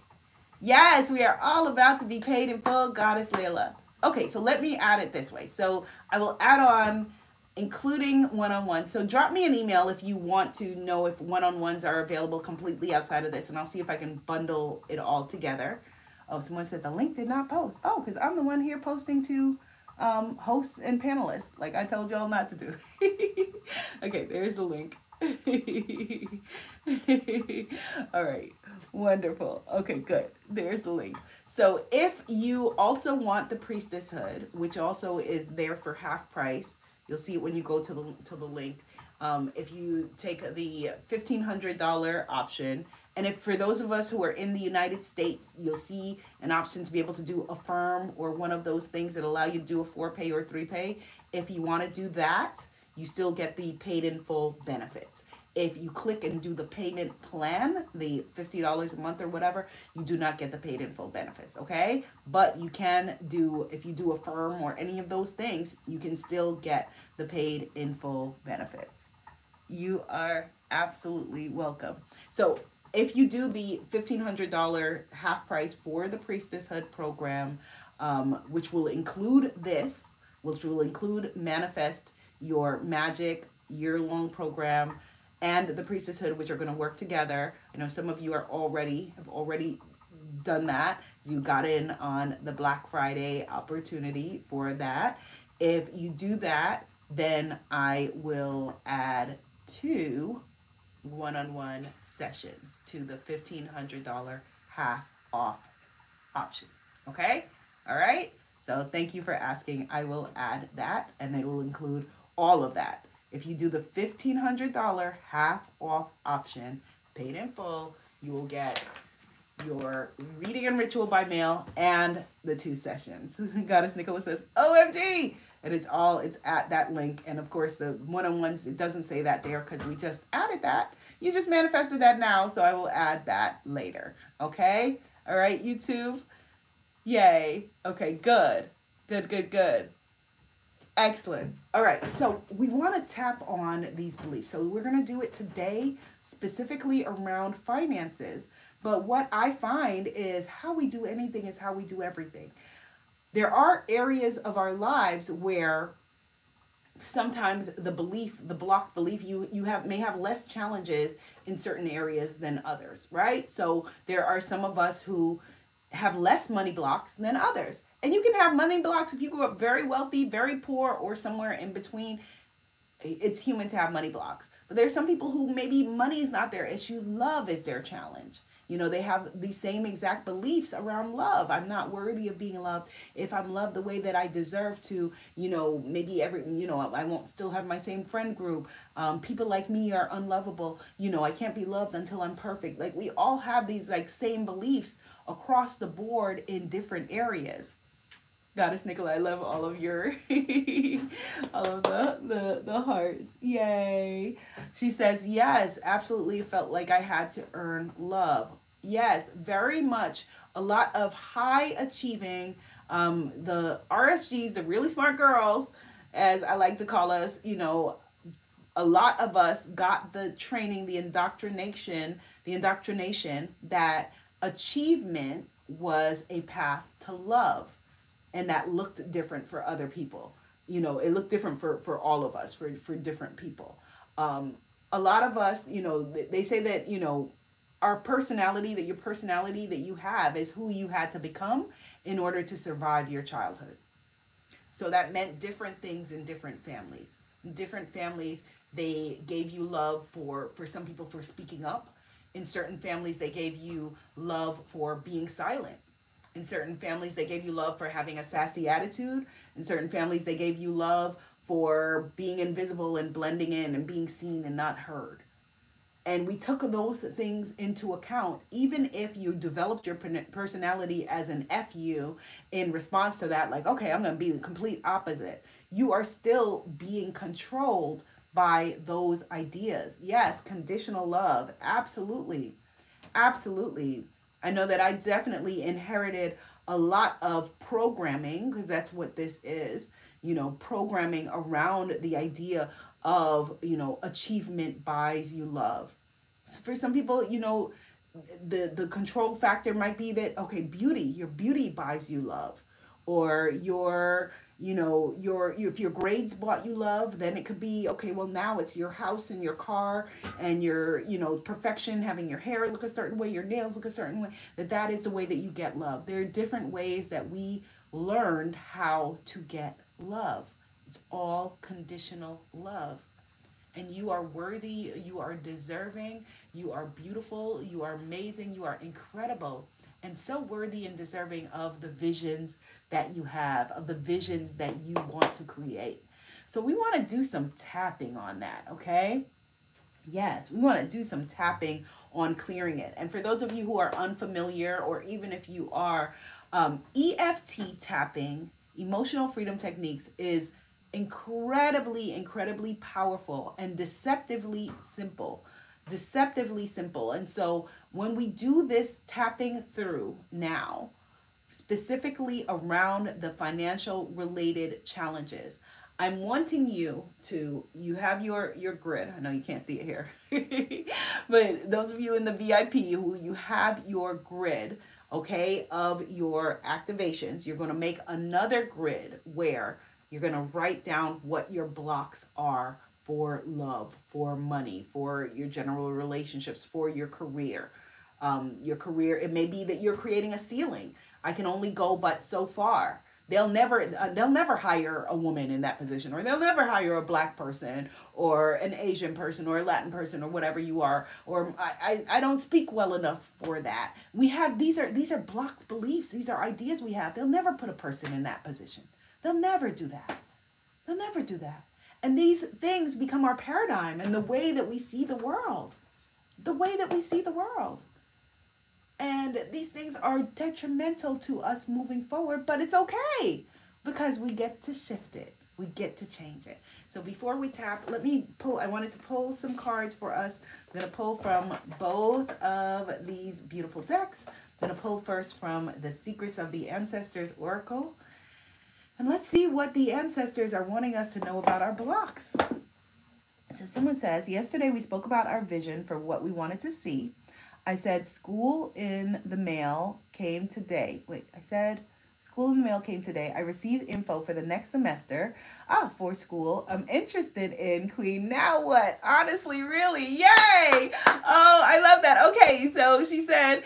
A: Yes, we are all about to be paid in full, Goddess Layla. Okay, so let me add it this way. So I will add on including one-on-one. So drop me an email if you want to know if one-on-ones are available completely outside of this, and I'll see if I can bundle it all together. Oh, someone said the link did not post. Oh, because I'm the one here posting to um, hosts and panelists, like I told y'all not to do. okay, there's the link. all right, wonderful. Okay, good. There's the link. So if you also want the priestesshood, which also is there for half price, You'll see it when you go to the, to the link. Um, if you take the $1,500 option, and if for those of us who are in the United States, you'll see an option to be able to do Affirm or one of those things that allow you to do a four pay or three pay. If you want to do that, you still get the paid in full benefits. If you click and do the payment plan, the $50 a month or whatever, you do not get the paid in full benefits, okay? But you can do, if you do Affirm or any of those things, you can still get the paid in full benefits. You are absolutely welcome. So if you do the $1,500 half price for the Priestesshood program, um, which will include this, which will include Manifest, your magic year-long program, and the priestesshood, which are going to work together. I know some of you are already have already done that. You got in on the Black Friday opportunity for that. If you do that, then I will add two one-on-one sessions to the $1,500 half off option. Okay? All right? So thank you for asking. I will add that and it will include all of that. If you do the $1,500 half off option, paid in full, you will get your reading and ritual by mail and the two sessions. Goddess Nicola says, OMG! And it's all, it's at that link. And of course, the one-on-ones, it doesn't say that there because we just added that. You just manifested that now, so I will add that later. Okay? All right, YouTube? Yay. Okay, good. Good, good, good. Excellent. All right, so we want to tap on these beliefs. So we're going to do it today specifically around finances. But what I find is how we do anything is how we do everything. There are areas of our lives where sometimes the belief, the block belief, you you have may have less challenges in certain areas than others, right? So there are some of us who have less money blocks than others. And you can have money blocks if you grew up very wealthy, very poor, or somewhere in between. It's human to have money blocks. But there's some people who maybe money is not their issue, love is their challenge. You know, they have the same exact beliefs around love. I'm not worthy of being loved. If I'm loved the way that I deserve to, you know, maybe every, you know, I won't still have my same friend group. Um, people like me are unlovable. You know, I can't be loved until I'm perfect. Like we all have these like same beliefs across the board in different areas. Goddess Nicola, I love all of your, all of the, the, the hearts. Yay. She says, yes, absolutely felt like I had to earn love. Yes, very much. A lot of high achieving, um, the RSGs, the really smart girls, as I like to call us, you know, a lot of us got the training, the indoctrination, the indoctrination that achievement was a path to love and that looked different for other people you know it looked different for for all of us for for different people um a lot of us you know they say that you know our personality that your personality that you have is who you had to become in order to survive your childhood so that meant different things in different families different families they gave you love for for some people for speaking up in certain families they gave you love for being silent in certain families, they gave you love for having a sassy attitude. In certain families, they gave you love for being invisible and blending in and being seen and not heard. And we took those things into account, even if you developed your personality as an FU in response to that, like, okay, I'm going to be the complete opposite. You are still being controlled by those ideas. Yes, conditional love. Absolutely. Absolutely. I know that I definitely inherited a lot of programming because that's what this is, you know, programming around the idea of, you know, achievement buys you love. So for some people, you know, the the control factor might be that okay, beauty, your beauty buys you love. Or your you know your if your grades bought you love then it could be okay well now it's your house and your car and your you know perfection having your hair look a certain way your nails look a certain way that that is the way that you get love. There are different ways that we learned how to get love it's all conditional love and you are worthy you are deserving you are beautiful you are amazing you are incredible and so worthy and deserving of the visions that you have, of the visions that you want to create. So we want to do some tapping on that, okay? Yes, we want to do some tapping on clearing it. And for those of you who are unfamiliar, or even if you are, um, EFT tapping, emotional freedom techniques, is incredibly, incredibly powerful and deceptively simple. Deceptively simple. And so when we do this tapping through now, specifically around the financial related challenges. I'm wanting you to you have your your grid. I know you can't see it here. but those of you in the VIP who you have your grid, okay, of your activations, you're going to make another grid where you're going to write down what your blocks are for love, for money, for your general relationships, for your career. Um, your career, it may be that you're creating a ceiling I can only go but so far. They'll never uh, they'll never hire a woman in that position or they'll never hire a black person or an Asian person or a Latin person or whatever you are or I, I, I don't speak well enough for that. We have these are these are blocked beliefs. These are ideas we have. They'll never put a person in that position. They'll never do that. They'll never do that. And these things become our paradigm and the way that we see the world. The way that we see the world. And these things are detrimental to us moving forward, but it's okay because we get to shift it. We get to change it. So before we tap, let me pull, I wanted to pull some cards for us. I'm going to pull from both of these beautiful decks. I'm going to pull first from the Secrets of the Ancestors Oracle. And let's see what the ancestors are wanting us to know about our blocks. So someone says, yesterday we spoke about our vision for what we wanted to see. I said school in the mail came today. Wait, I said school in the mail came today. I received info for the next semester. Ah, for school. I'm interested in Queen. Now what? Honestly, really? Yay! Oh, I love that. Okay, so she said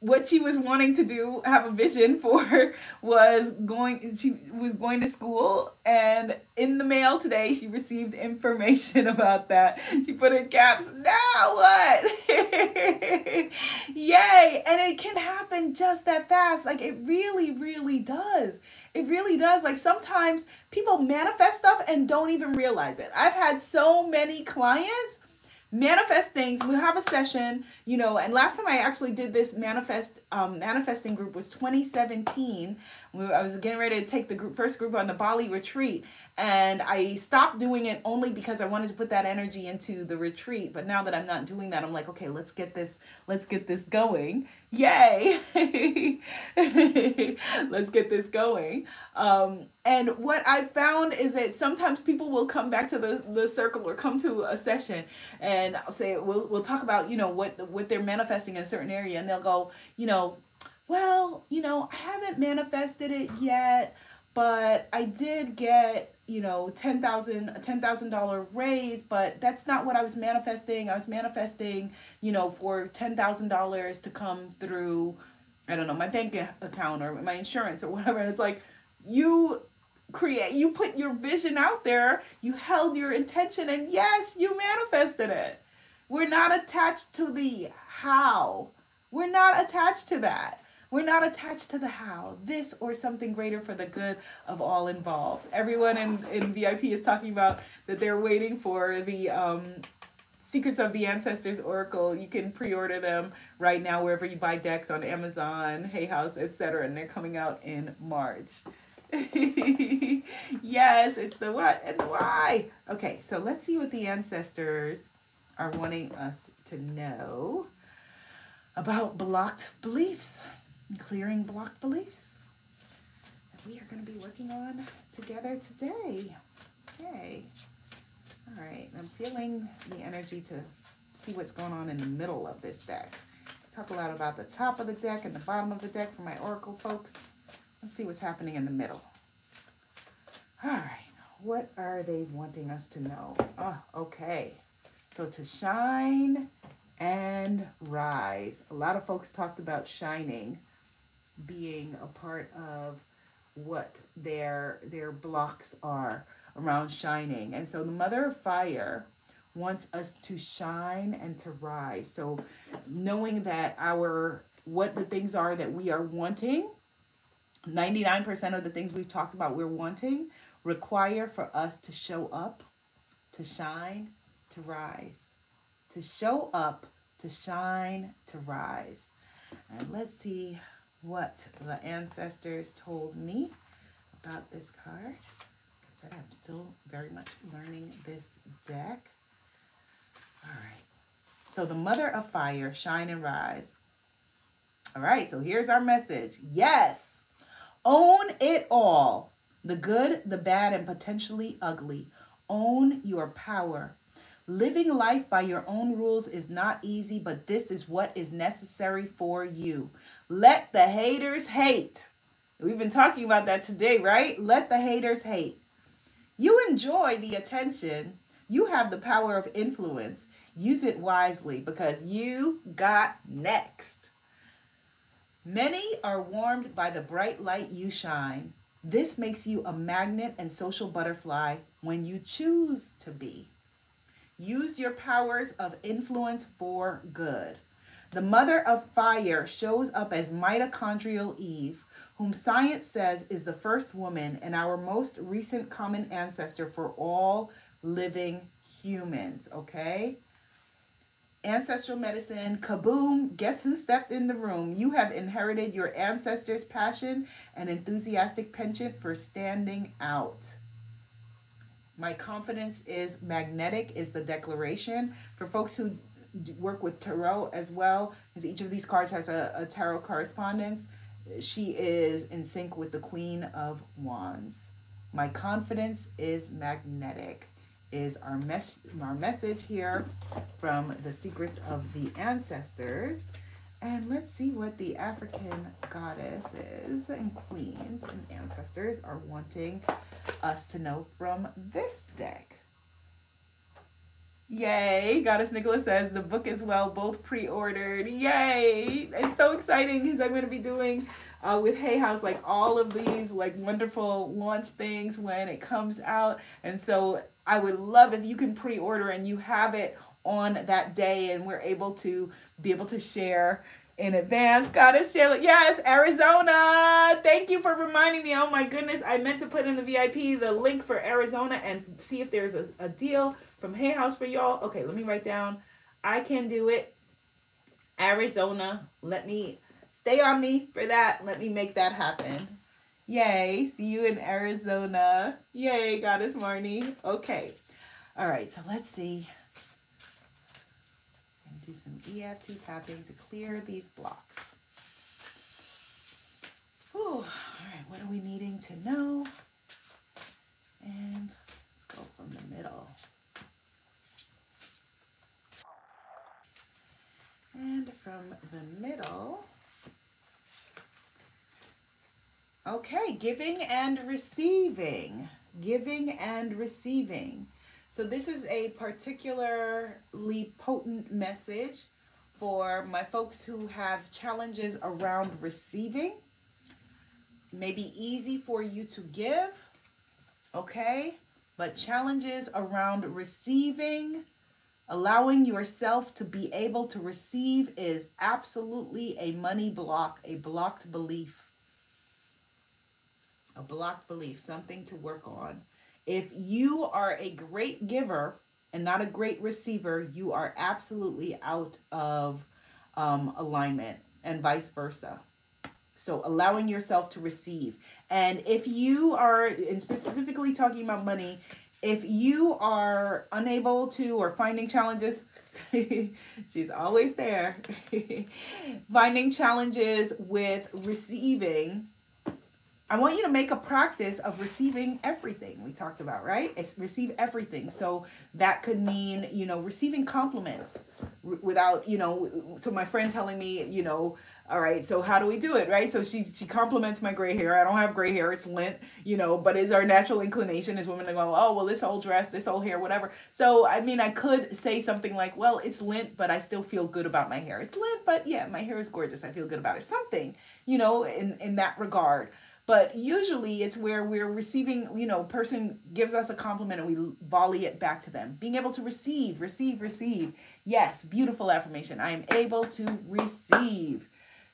A: what she was wanting to do have a vision for was going she was going to school and in the mail today she received information about that. She put in caps now what? Yay! And it can happen just that fast. Like it really really does. It really does. Like sometimes people manifest stuff and don't even realize it. I've had so many clients manifest things. We'll have a session, you know, and last time I actually did this manifest um, manifesting group was 2017. We, I was getting ready to take the group, first group on the Bali retreat, and I stopped doing it only because I wanted to put that energy into the retreat. But now that I'm not doing that, I'm like, okay, let's get this, let's get this going. Yay! let's get this going. Um, and what I found is that sometimes people will come back to the, the circle or come to a session and I'll say, we'll, we'll talk about, you know, what, what they're manifesting in a certain area. And they'll go, you know, well, you know, I haven't manifested it yet, but I did get, you know, ten thousand a ten thousand dollar raise, but that's not what I was manifesting. I was manifesting, you know, for ten thousand dollars to come through, I don't know, my bank account or my insurance or whatever. And it's like you create you put your vision out there, you held your intention, and yes, you manifested it. We're not attached to the how. We're not attached to that. We're not attached to the how, this or something greater for the good of all involved. Everyone in, in VIP is talking about that they're waiting for the um, Secrets of the Ancestors Oracle. You can pre-order them right now wherever you buy decks on Amazon, Hay House, etc. And they're coming out in March. yes, it's the what and the why. Okay, so let's see what the ancestors are wanting us to know about blocked beliefs clearing block beliefs that we are going to be working on together today. Okay. All right. I'm feeling the energy to see what's going on in the middle of this deck. Talk a lot about the top of the deck and the bottom of the deck for my oracle folks. Let's see what's happening in the middle. All right. What are they wanting us to know? Oh, okay. So to shine and rise. A lot of folks talked about shining being a part of what their their blocks are around shining. And so the mother of fire wants us to shine and to rise. So knowing that our what the things are that we are wanting, 99% of the things we've talked about we're wanting require for us to show up, to shine, to rise. To show up, to shine, to rise. And let's see what the ancestors told me about this card. Like I said, I'm still very much learning this deck. All right. So the mother of fire, shine and rise. All right, so here's our message. Yes, own it all. The good, the bad, and potentially ugly. Own your power. Living life by your own rules is not easy, but this is what is necessary for you. Let the haters hate. We've been talking about that today, right? Let the haters hate. You enjoy the attention. You have the power of influence. Use it wisely because you got next. Many are warmed by the bright light you shine. This makes you a magnet and social butterfly when you choose to be. Use your powers of influence for good. The mother of fire shows up as mitochondrial Eve, whom science says is the first woman and our most recent common ancestor for all living humans, okay? Ancestral medicine, kaboom, guess who stepped in the room? You have inherited your ancestors' passion and enthusiastic penchant for standing out. My confidence is magnetic, is the declaration. For folks who work with tarot as well, because each of these cards has a, a tarot correspondence. She is in sync with the Queen of Wands. My confidence is magnetic is our mes- our message here from the secrets of the ancestors. And let's see what the African goddesses and queens and ancestors are wanting us to know from this deck. Yay. Goddess Nicholas says the book is well, both pre-ordered. Yay. It's so exciting because I'm going to be doing uh, with Hay House like all of these like wonderful launch things when it comes out. And so I would love if you can pre-order and you have it on that day and we're able to be able to share in advance. Goddess Shayla. Yes, Arizona. Thank you for reminding me. Oh my goodness. I meant to put in the VIP the link for Arizona and see if there's a, a deal from Hay House for y'all. Okay, let me write down. I can do it. Arizona. Let me stay on me for that. Let me make that happen. Yay. See you in Arizona. Yay, Goddess Marnie. Okay. All right, so let's see do some EFT tapping to clear these blocks. Whew. All right, what are we needing to know? And let's go from the middle. And from the middle, okay, giving and receiving. Giving and receiving. So this is a particularly potent message for my folks who have challenges around receiving. It may be easy for you to give, okay? But challenges around receiving, allowing yourself to be able to receive is absolutely a money block, a blocked belief. A blocked belief, something to work on. If you are a great giver and not a great receiver, you are absolutely out of um, alignment and vice versa. So allowing yourself to receive. And if you are, and specifically talking about money, if you are unable to or finding challenges, she's always there, finding challenges with receiving, I want you to make a practice of receiving everything we talked about, right? It's receive everything. So that could mean, you know, receiving compliments without, you know, so my friend telling me, you know, all right, so how do we do it, right? So she she compliments my gray hair. I don't have gray hair; it's lint, you know. But is our natural inclination as women to go, oh well, this old dress, this old hair, whatever. So I mean, I could say something like, well, it's lint, but I still feel good about my hair. It's lint, but yeah, my hair is gorgeous. I feel good about it. Something, you know, in in that regard but usually it's where we're receiving you know person gives us a compliment and we volley it back to them. Being able to receive receive receive. Yes beautiful affirmation. I am able to receive.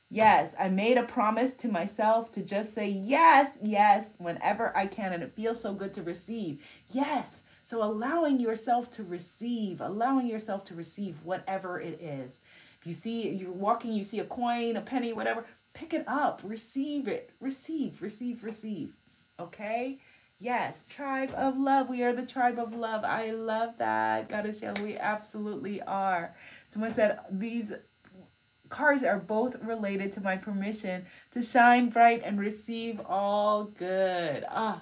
A: Yes i made a promise to myself to just say yes yes whenever i can and it feels so good to receive. Yes so allowing yourself to receive allowing yourself to receive whatever it is. If you see you're walking you see a coin a penny whatever Pick it up, receive it, receive, receive, receive. Okay? Yes, tribe of love. We are the tribe of love. I love that. Goddess Shell, we absolutely are. Someone said these cards are both related to my permission to shine bright and receive all good. Ah,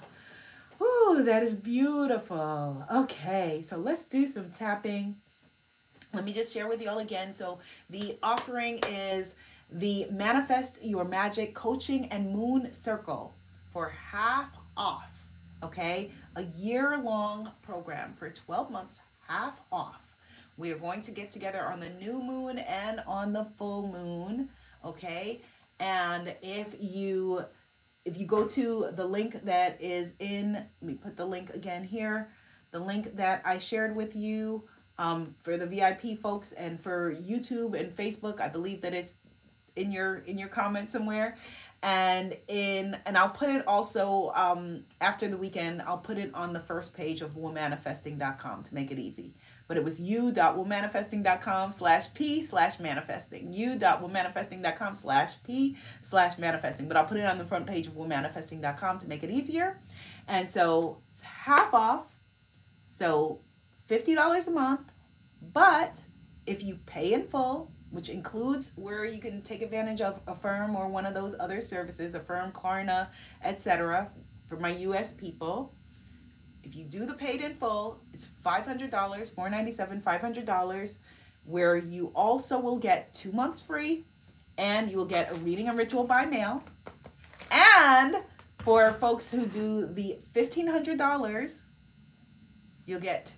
A: oh, that is beautiful. Okay, so let's do some tapping. Let me just share with you all again. So the offering is the Manifest Your Magic Coaching and Moon Circle for half off. Okay, a year long program for 12 months, half off. We are going to get together on the new moon and on the full moon. Okay, and if you if you go to the link that is in, let me put the link again here, the link that I shared with you um, for the VIP folks and for YouTube and Facebook, I believe that it's in your in your comment somewhere. And in and I'll put it also um, after the weekend I'll put it on the first page of womanifesting.com to make it easy. But it was you.womanifesting.com slash p slash manifesting. You.womanifesting.com slash p slash manifesting. But I'll put it on the front page of womanifesting.com to make it easier. And so it's half off. So $50 a month. But if you pay in full which includes where you can take advantage of Affirm or one of those other services, Affirm, Klarna, etc. for my US people. If you do the paid in full, it's $500, 497, $500, where you also will get two months free and you will get a reading and ritual by mail. And for folks who do the $1,500, you'll get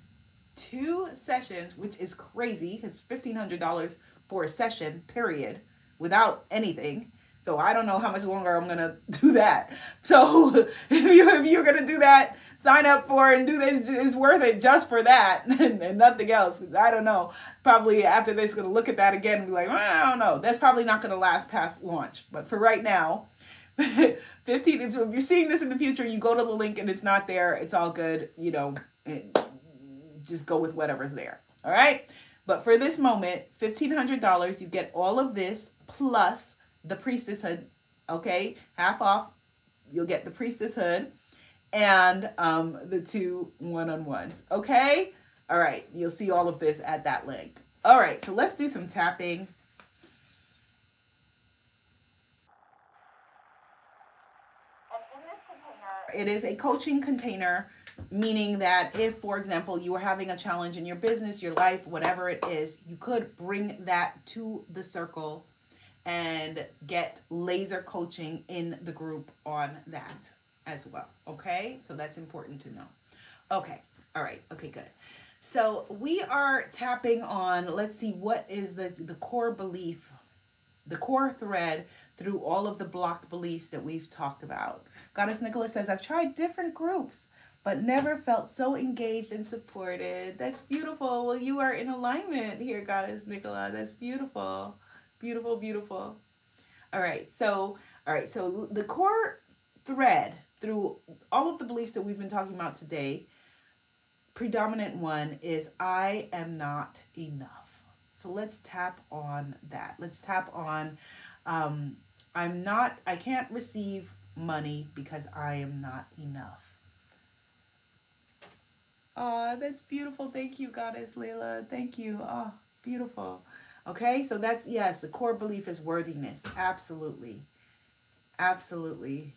A: two sessions, which is crazy because $1,500 for a session, period, without anything. So I don't know how much longer I'm gonna do that. So if you if you're gonna do that, sign up for and do this is worth it just for that and nothing else. I don't know. Probably after this, gonna look at that again and be like, well, I don't know. That's probably not gonna last past launch. But for right now, 15. So if you're seeing this in the future, you go to the link and it's not there. It's all good. You know, just go with whatever's there. All right. But for this moment, $1,500, you get all of this plus the priestesshood. Okay. Half off. You'll get the priestesshood and um, the two one-on-ones. Okay? All right. You'll see all of this at that link. All right. So let's do some tapping. It is a coaching container, meaning that if, for example, you are having a challenge in your business, your life, whatever it is, you could bring that to the circle and get laser coaching in the group on that as well. Okay, so that's important to know. Okay, all right, okay, good. So we are tapping on, let's see, what is the, the core belief, the core thread through all of the blocked beliefs that we've talked about. Goddess Nicholas says, I've tried different groups, but never felt so engaged and supported. That's beautiful. Well, you are in alignment here, Goddess Nicola. That's beautiful. Beautiful, beautiful. All right, so, all right, so the core thread through all of the beliefs that we've been talking about today, predominant one is I am not enough. So let's tap on that. Let's tap on um, I'm not, I can't receive money because I am not enough. Oh, that's beautiful. Thank you, Goddess Layla. Thank you. Oh, beautiful. Okay, so that's, yes, the core belief is worthiness. Absolutely. Absolutely.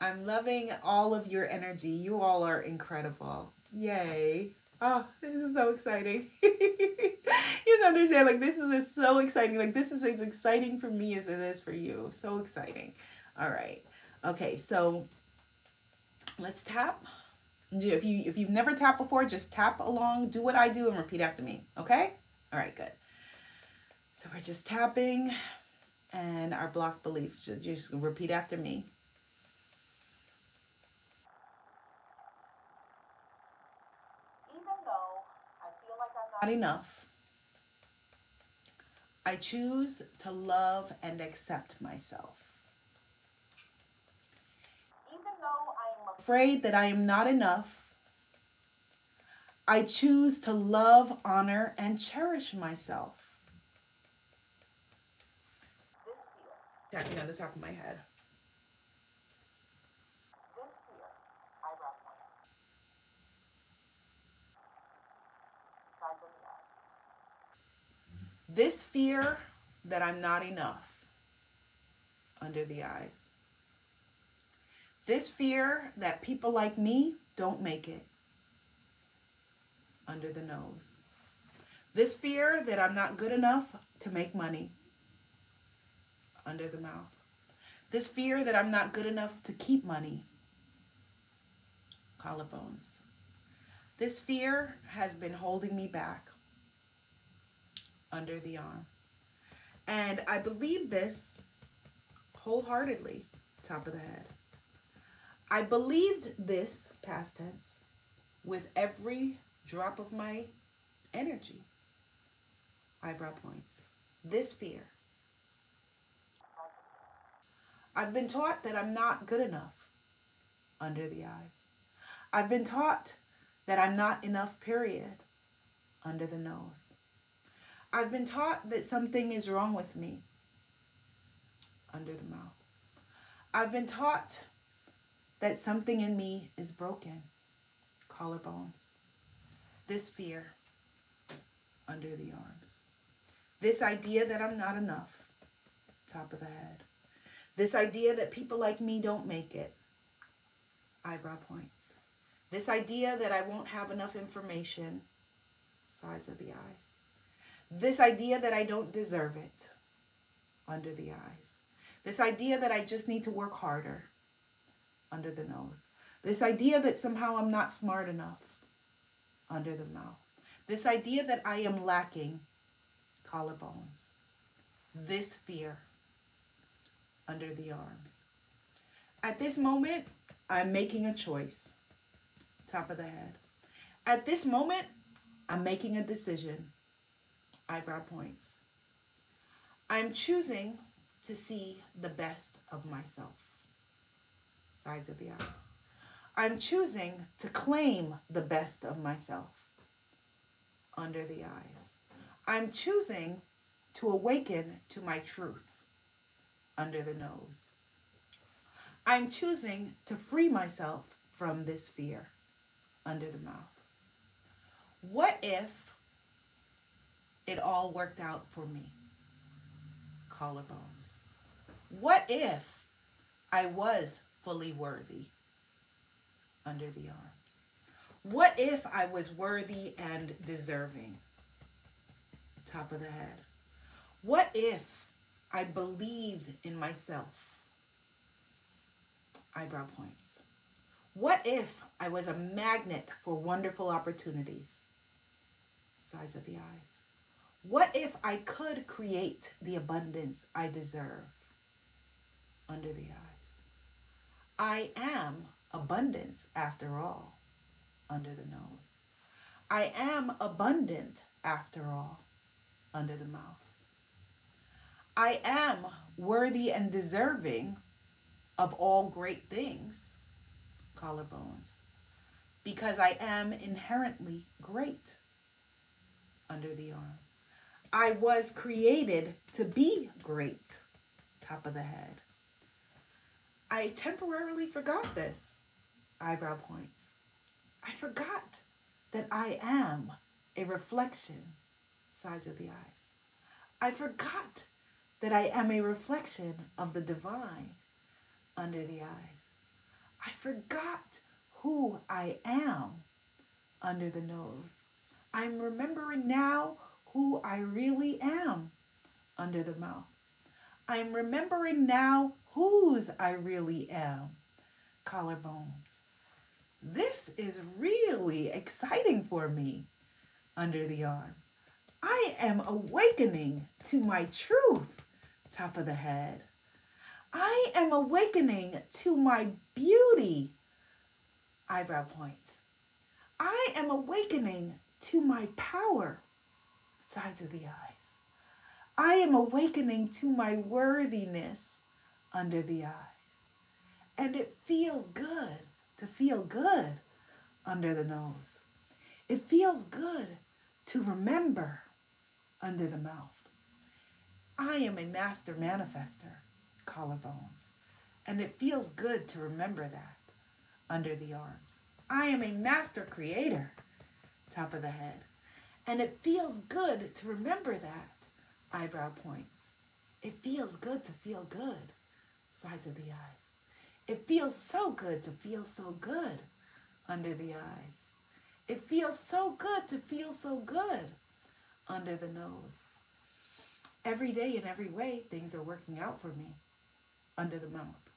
A: I'm loving all of your energy. You all are incredible. Yay. Oh, this is so exciting. you understand, like, this is so exciting. Like, this is as exciting for me as it is for you. So exciting. All right. Okay, so let's tap. If, you, if you've never tapped before, just tap along, do what I do, and repeat after me. Okay? All right, good. So we're just tapping, and our block belief. Just repeat after me. not enougff. I choose to love and accept myself. Even though afraid that I am not enough, I choose to love, honor, and cherish myself. Tapping on the top of my head. This fear that I'm not enough under the eyes. This fear that people like me don't make it under the nose. This fear that I'm not good enough to make money under the mouth. This fear that I'm not good enough to keep money collarbones. This fear has been holding me back under the arm. And I believe this wholeheartedly, top of the head. I believed this, past tense, with every drop of my energy. Eyebrow points. This fear. I've been taught that I'm not good enough under the eyes. I've been taught that I'm not enough, period, under the nose. I've been taught that something is wrong with me under the mouth. I've been taught that something in me is broken, collarbones. This fear under the arms. This idea that I'm not enough, top of the head. This idea that people like me don't make it, eyebrow points. This idea that I won't have enough information, sides of the eyes. This idea that I don't deserve it under the eyes. This idea that I just need to work harder under the nose. This idea that somehow I'm not smart enough under the mouth. This idea that I am lacking collarbones. This fear under the arms. At this moment, I'm making a choice. top of the head. At this moment, I'm making a decision. Eyebrow points. I'm choosing to see the best of myself. Sides of the eyes. I'm choosing to claim the best of myself. Under the eyes. I'm choosing to awaken to my truth. Under the nose. I'm choosing to free myself from this fear. Under the mouth. What if it all worked out for me? Collarbones. What if I was fully worthy? Under the arm. What if I was worthy and deserving? Top of the head. What if I believed in myself? Eyebrow points. What if I was a magnet for wonderful opportunities? Sides of the eyes. What if I could create the abundance I deserve? Under the eyes. I am abundance after all. Under the nose. I am abundant after all. Under the mouth. I am worthy and deserving of all great things. Collarbones. Because I am inherently great. Under the arm. I was created to be great. Top of the head. I temporarily forgot this. Eyebrow points. I forgot that I am a reflection. Sides of the eyes. I forgot that I am a reflection of the divine under the eyes. I forgot who I am under the nose. I'm remembering now who I really am under the mouth. I'm remembering now whose I really am. Collarbones. This is really exciting for me under the arm. I am awakening to my truth, top of the head. I am awakening to my beauty, eyebrow points. I am awakening to my power, sides of the eyes. I am awakening to my worthiness under the eyes. And it feels good to feel good under the nose. It feels good to remember under the mouth. I am a master manifester, collarbones. And it feels good to remember that under the arms. I am a master creator, top of the head. And it feels good to remember that. Eyebrow points. It feels good to feel good. Sides of the eyes. It feels so good to feel so good under the eyes. It feels so good to feel so good under the nose. Every day in every way, things are working out for me under the mouth.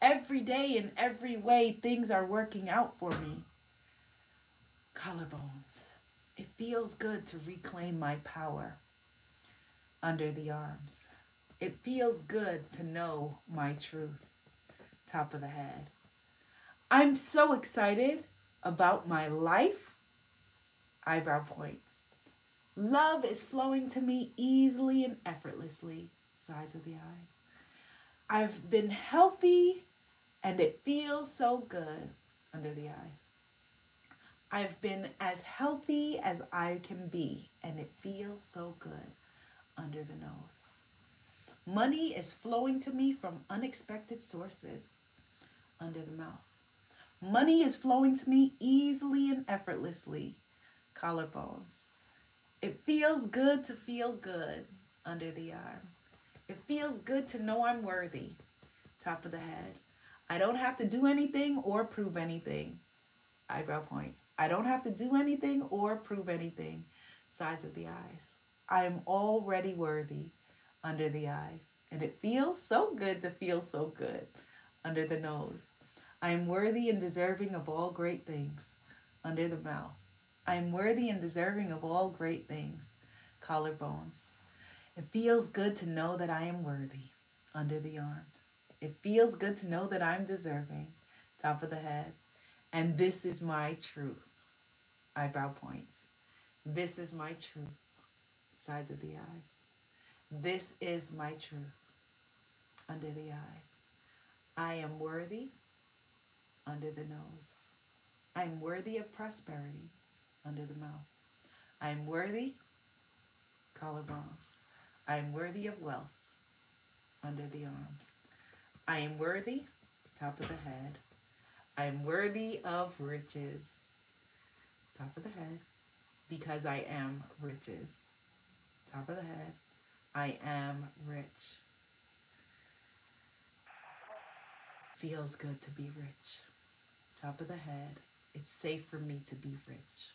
A: Every day in every way, things are working out for me. Collarbones. It feels good to reclaim my power under the arms. It feels good to know my truth. Top of the head. I'm so excited about my life. Eyebrow points. Love is flowing to me easily and effortlessly. Sides of the eyes. I've been healthy and it feels so good under the eyes. I've been as healthy as I can be, and it feels so good under the nose. Money is flowing to me from unexpected sources under the mouth. Money is flowing to me easily and effortlessly. Collarbones. It feels good to feel good under the arm. It feels good to know I'm worthy. Top of the head. I don't have to do anything or prove anything eyebrow points. I don't have to do anything or prove anything. Sides of the eyes. I am already worthy under the eyes. And it feels so good to feel so good under the nose. I am worthy and deserving of all great things under the mouth. I am worthy and deserving of all great things. Collarbones. It feels good to know that I am worthy under the arms. It feels good to know that I'm deserving. Top of the head. And this is my truth. Eyebrow points. This is my truth. Sides of the eyes. This is my truth. Under the eyes. I am worthy. Under the nose. I'm worthy of prosperity. Under the mouth. I'm worthy. Collarbones. I'm worthy of wealth. Under the arms. I am worthy. Top of the head. I am worthy of riches. Top of the head. Because I am riches. Top of the head. I am rich. Feels good to be rich. Top of the head. It's safe for me to be rich.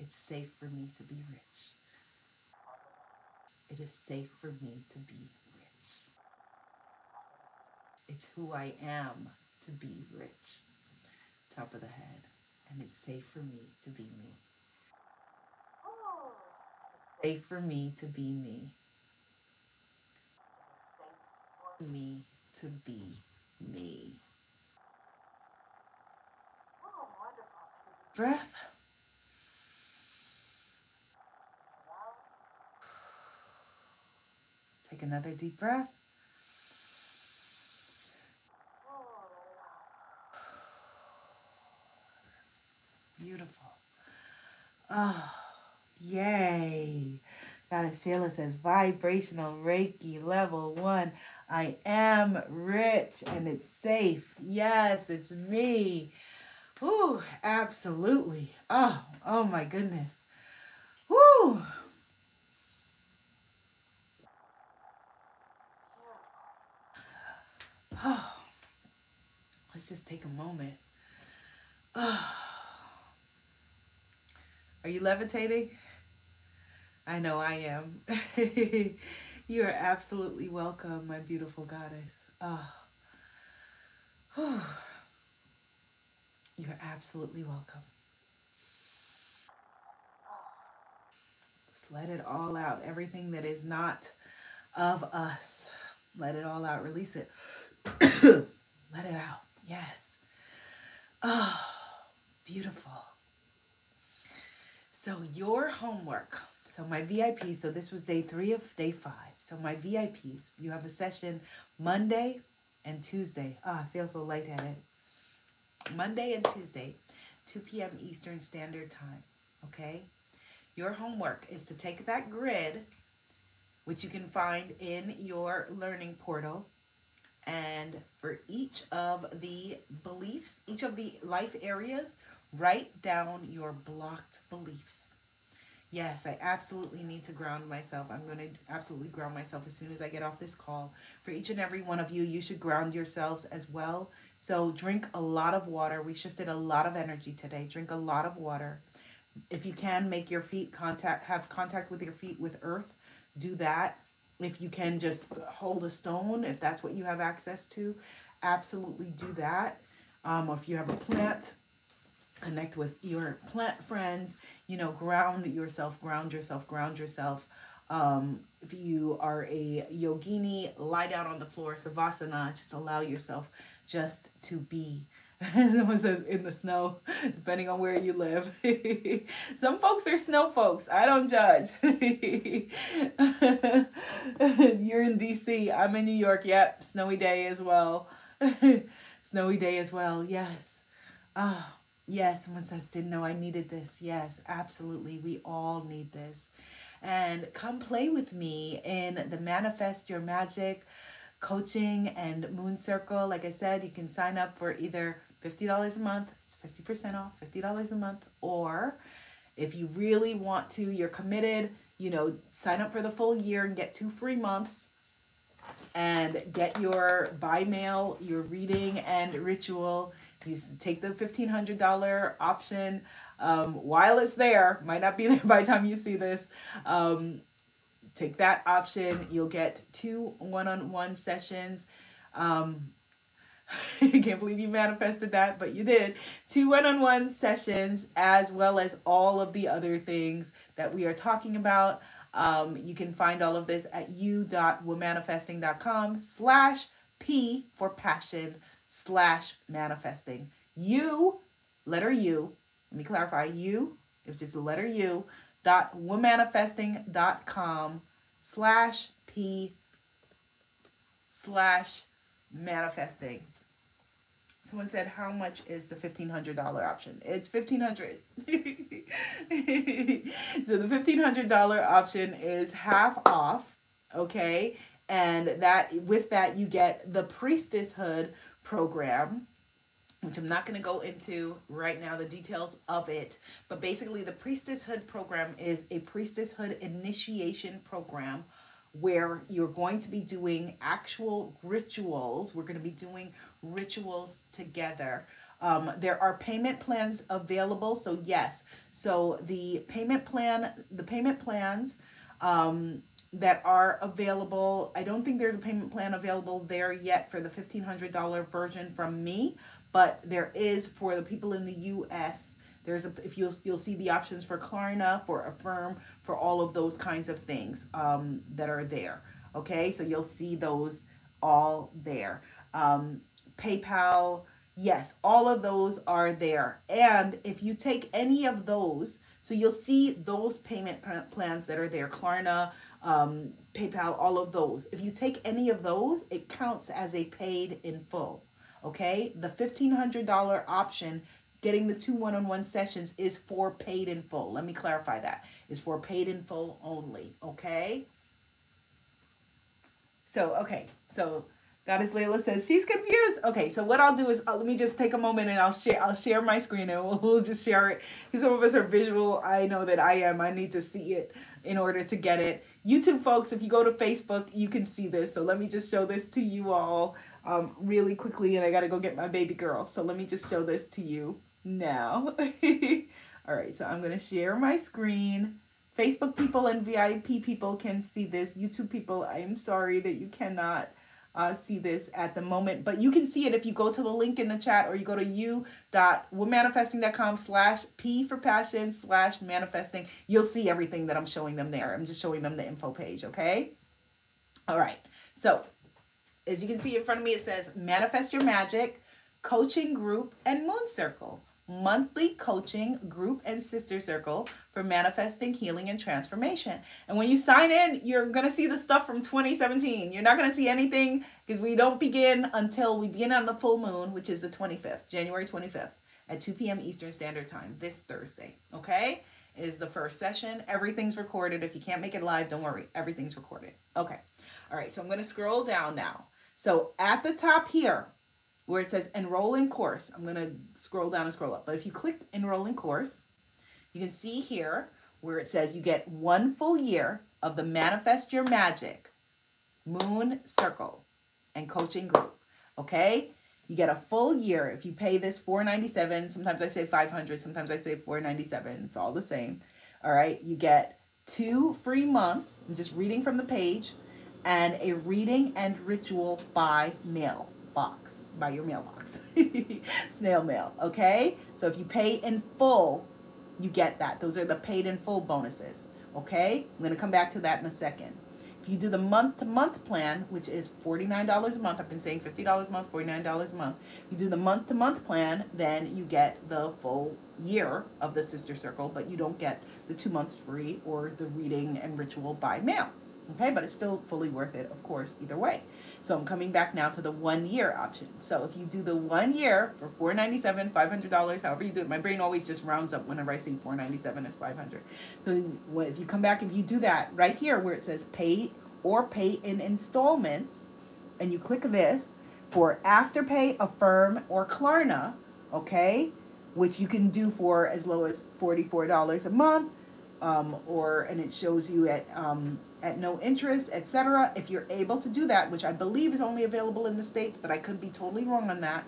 A: It's safe for me to be rich. It is safe for me to be rich. It's who I am to be rich. Top of the head. And it's safe for me to be me. Safe for me to be me. For me to be me. Breath. Take another deep breath. Beautiful. Oh, yay. Goddess Sheila says vibrational Reiki level one. I am rich and it's safe. Yes, it's me. Ooh, absolutely. Oh, oh my goodness. Woo. Oh, let's just take a moment. Oh. Are you levitating? I know I am. you are absolutely welcome, my beautiful goddess. Oh. You're absolutely welcome. Just let it all out. Everything that is not of us. Let it all out. Release it. let it out. Yes. Oh, beautiful. So your homework. So my VIP, so this was day three of day five. So my VIPs, you have a session Monday and Tuesday. Ah, oh, I feel so lightheaded. Monday and Tuesday, 2 p.m. Eastern Standard Time. Okay? Your homework is to take that grid, which you can find in your learning portal, and for each of the beliefs, each of the life areas, Write down your blocked beliefs. Yes, I absolutely need to ground myself. I'm going to absolutely ground myself as soon as I get off this call. For each and every one of you, you should ground yourselves as well. So drink a lot of water. We shifted a lot of energy today. Drink a lot of water. If you can, make your feet contact, have contact with your feet with earth. Do that. If you can just hold a stone, if that's what you have access to, absolutely do that. Um, if you have a plant, connect with your plant friends, you know, ground yourself, ground yourself, ground yourself. Um, if you are a yogini, lie down on the floor, savasana, just allow yourself just to be. Someone says in the snow, depending on where you live. Some folks are snow folks. I don't judge. You're in DC. I'm in New York. Yep. Snowy day as well. Snowy day as well. Yes. Ah. Yes, someone says, didn't know I needed this. Yes, absolutely. We all need this. And come play with me in the Manifest Your Magic coaching and moon circle. Like I said, you can sign up for either $50 a month, it's 50% off, $50 a month, or if you really want to, you're committed, you know, sign up for the full year and get two free months and get your by mail, your reading and ritual you take the $1,500 option um, while it's there. Might not be there by the time you see this. Um, take that option. You'll get two one-on-one sessions. Um, I can't believe you manifested that, but you did. Two one-on-one sessions as well as all of the other things that we are talking about. Um, you can find all of this at you.womanifesting.com slash P for passion slash manifesting. You, letter U, let me clarify, you, it's just the letter U, dot womanifesting.com slash P slash manifesting. Someone said, how much is the $1,500 option? It's 1,500. so the $1,500 option is half off, okay? And that with that, you get the Priestesshood program, which I'm not going to go into right now, the details of it. But basically, the Priestesshood program is a Priestesshood initiation program where you're going to be doing actual rituals. We're going to be doing rituals together. Um, there are payment plans available. So yes, so the payment plan, the payment plans um, that are available. I don't think there's a payment plan available there yet for the $1,500 version from me, but there is for the people in the U.S. There's a if you'll you'll see the options for Klarna, for Affirm, for all of those kinds of things um, that are there. Okay, so you'll see those all there. Um, PayPal, yes, all of those are there. And if you take any of those, so you'll see those payment plans that are there, Klarna, um, PayPal, all of those. If you take any of those, it counts as a paid in full. Okay, the $1,500 option getting the two one-on-one sessions is for paid in full. Let me clarify that. Is for paid in full only, okay? So, okay, so Goddess Layla says she's confused. Okay, so what I'll do is uh, let me just take a moment and I'll share I'll share my screen and we'll, we'll just share it. Because some of us are visual. I know that I am. I need to see it in order to get it. YouTube folks, if you go to Facebook, you can see this. So let me just show this to you all um, really quickly. And I got to go get my baby girl. So let me just show this to you now. All right, so I'm going to share my screen. Facebook people and VIP people can see this. YouTube people, I'm sorry that you cannot uh, see this at the moment, but you can see it if you go to the link in the chat or you go to you.womanifesting.com slash P for passion slash manifesting. You'll see everything that I'm showing them there. I'm just showing them the info page, okay? All right, so as you can see in front of me, it says Manifest Your Magic, Coaching Group, and Moon Circle monthly coaching group and sister circle for manifesting healing and transformation. And when you sign in, you're going to see the stuff from 2017. You're not going to see anything because we don't begin until we begin on the full moon, which is the 25th, January 25th at 2 p.m. Eastern Standard Time this Thursday. Okay? Is the first session. Everything's recorded. If you can't make it live, don't worry. Everything's recorded. Okay. All right. So I'm going to scroll down now. So at the top here, where it says enroll in course. I'm going to scroll down and scroll up. But if you click enroll in course, you can see here where it says you get one full year of the Manifest Your Magic Moon Circle and coaching group. Okay? You get a full year if you pay this 497. Sometimes I say 500, sometimes I say 497. It's all the same. All right? You get two free months, I'm just reading from the page, and a reading and ritual by mail box by your mailbox snail mail okay so if you pay in full you get that. Those are the paid in full bonuses okay? I'm going to come back to that in a second. If you do the month to month plan which is $49 a month i've been saying $50 a month $49 a month. You do the month to month plan then you get the full year of the sister circle but you don't get the two months free or the reading and ritual by mail okay? But it's still fully worth it of course either way so I'm coming back now to the one year option. So if you do the one year for 497, $500, however you do it, my brain always just rounds up whenever I see 497 as 500. So if you come back, if you do that right here where it says pay or pay in installments, and you click this for Afterpay, Affirm, or Klarna, okay, which you can do for as low as $44 a month, um, or and it shows you at um, at no interest, etc. If you're able to do that, which I believe is only available in the States, but I could be totally wrong on that,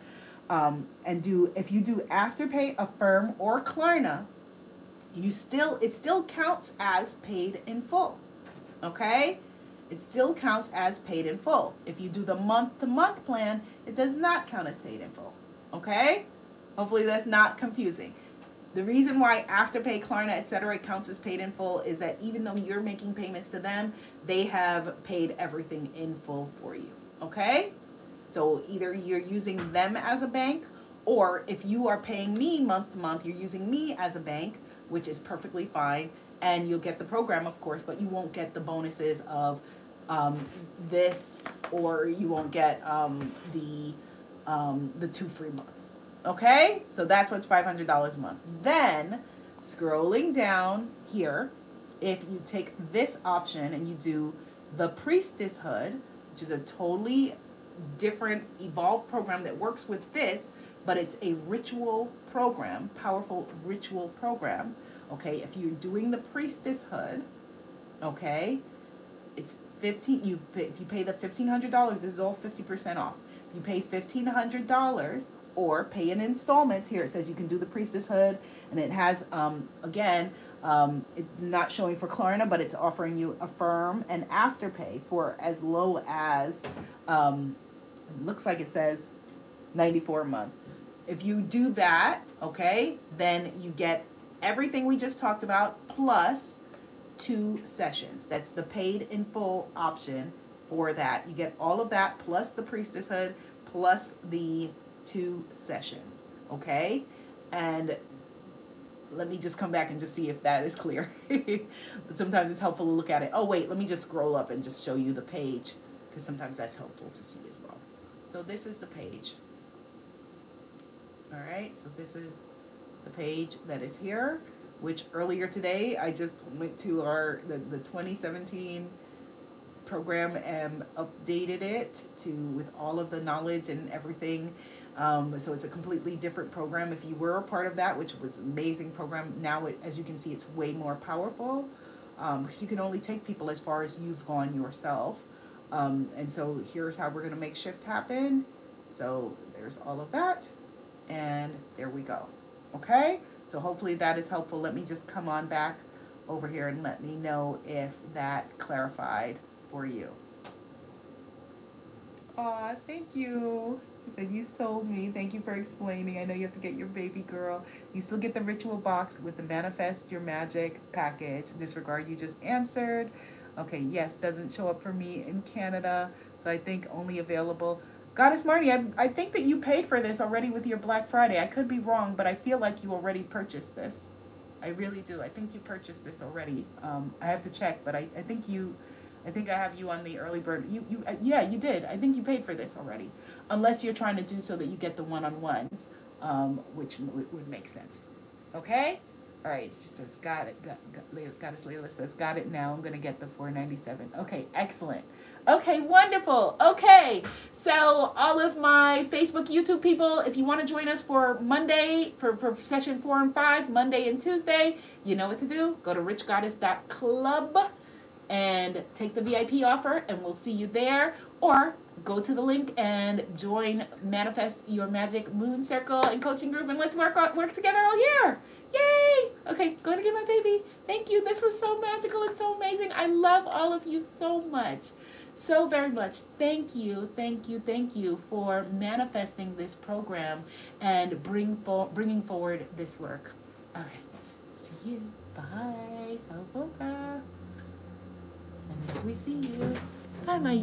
A: um, and do if you do Afterpay, Affirm, or Klarna, you still it still counts as paid in full. Okay? It still counts as paid in full. If you do the month to month plan, it does not count as paid in full. Okay? Hopefully that's not confusing. The reason why Afterpay, Klarna, etc. counts as paid in full is that even though you're making payments to them, they have paid everything in full for you. Okay? So either you're using them as a bank, or if you are paying me month to month, you're using me as a bank, which is perfectly fine. And you'll get the program, of course, but you won't get the bonuses of um, this, or you won't get um, the um, the two free months. Okay, so that's what's five hundred dollars a month. Then scrolling down here, if you take this option and you do the priestesshood, which is a totally different evolved program that works with this, but it's a ritual program, powerful ritual program. Okay, if you're doing the priestesshood, okay, it's 15 you pay, if you pay the $1500 this is all 50% off if you pay $1500 or pay in installments here it says you can do the priestesshood and it has um, again um, it's not showing for Klarna, but it's offering you Affirm and Afterpay for as low as, um, looks like it says 94 a month. If you do that, okay, then you get everything we just talked about plus two sessions. That's the paid in full option for that. You get all of that plus the priestesshood plus the two sessions. Okay? And let me just come back and just see if that is clear. sometimes it's helpful to look at it. Oh, wait, let me just scroll up and just show you the page because sometimes that's helpful to see as well. So this is the page. All right, so this is the page that is here which earlier today I just went to our the, the 2017 program and updated it to with all of the knowledge and everything. Um, so it's a completely different program. If you were a part of that, which was amazing program, now it, as you can see, it's way more powerful because um, you can only take people as far as you've gone yourself. Um, and so here's how we're going to make shift happen. So there's all of that, and there we go. Okay. So hopefully that is helpful. Let me just come on back over here and let me know if that clarified for you. Aw, thank you. Said, you sold me. Thank you for explaining. I know you have to get your baby girl. You still get the ritual box with the Manifest Your Magic package. Disregard, you just answered. Okay, yes, doesn't show up for me in Canada. So I think only available Goddess Marty, I, I think that you paid for this already with your Black Friday. I could be wrong, but I feel like you already purchased this. I really do. I think you purchased this already. Um, I have to check, but I, I think you, I think I have you on the early bird. You, you, uh, yeah, you did. I think you paid for this already, unless you're trying to do so that you get the one-on-ones, um, which w- would make sense. Okay. All right. She says, got it. Goddess Layla says, got it now. I'm gonna get the 497. Okay. Excellent. Okay, wonderful. Okay, so all of my Facebook, YouTube people, if you want to join us for Monday, for, for session four and five, Monday and Tuesday, you know what to do. Go to richgoddess.club and take the VIP offer, and we'll see you there. Or go to the link and join Manifest Your Magic Moon Circle and Coaching Group, and let's work on, work together all year. Yay! Okay, going to get my baby. Thank you. This was so magical and so amazing. I love all of you so much so very much. Thank you, thank you, thank you for manifesting this program and bring for, bringing forward this work. All right, see you. Bye, Salvoka. And we see you, bye, my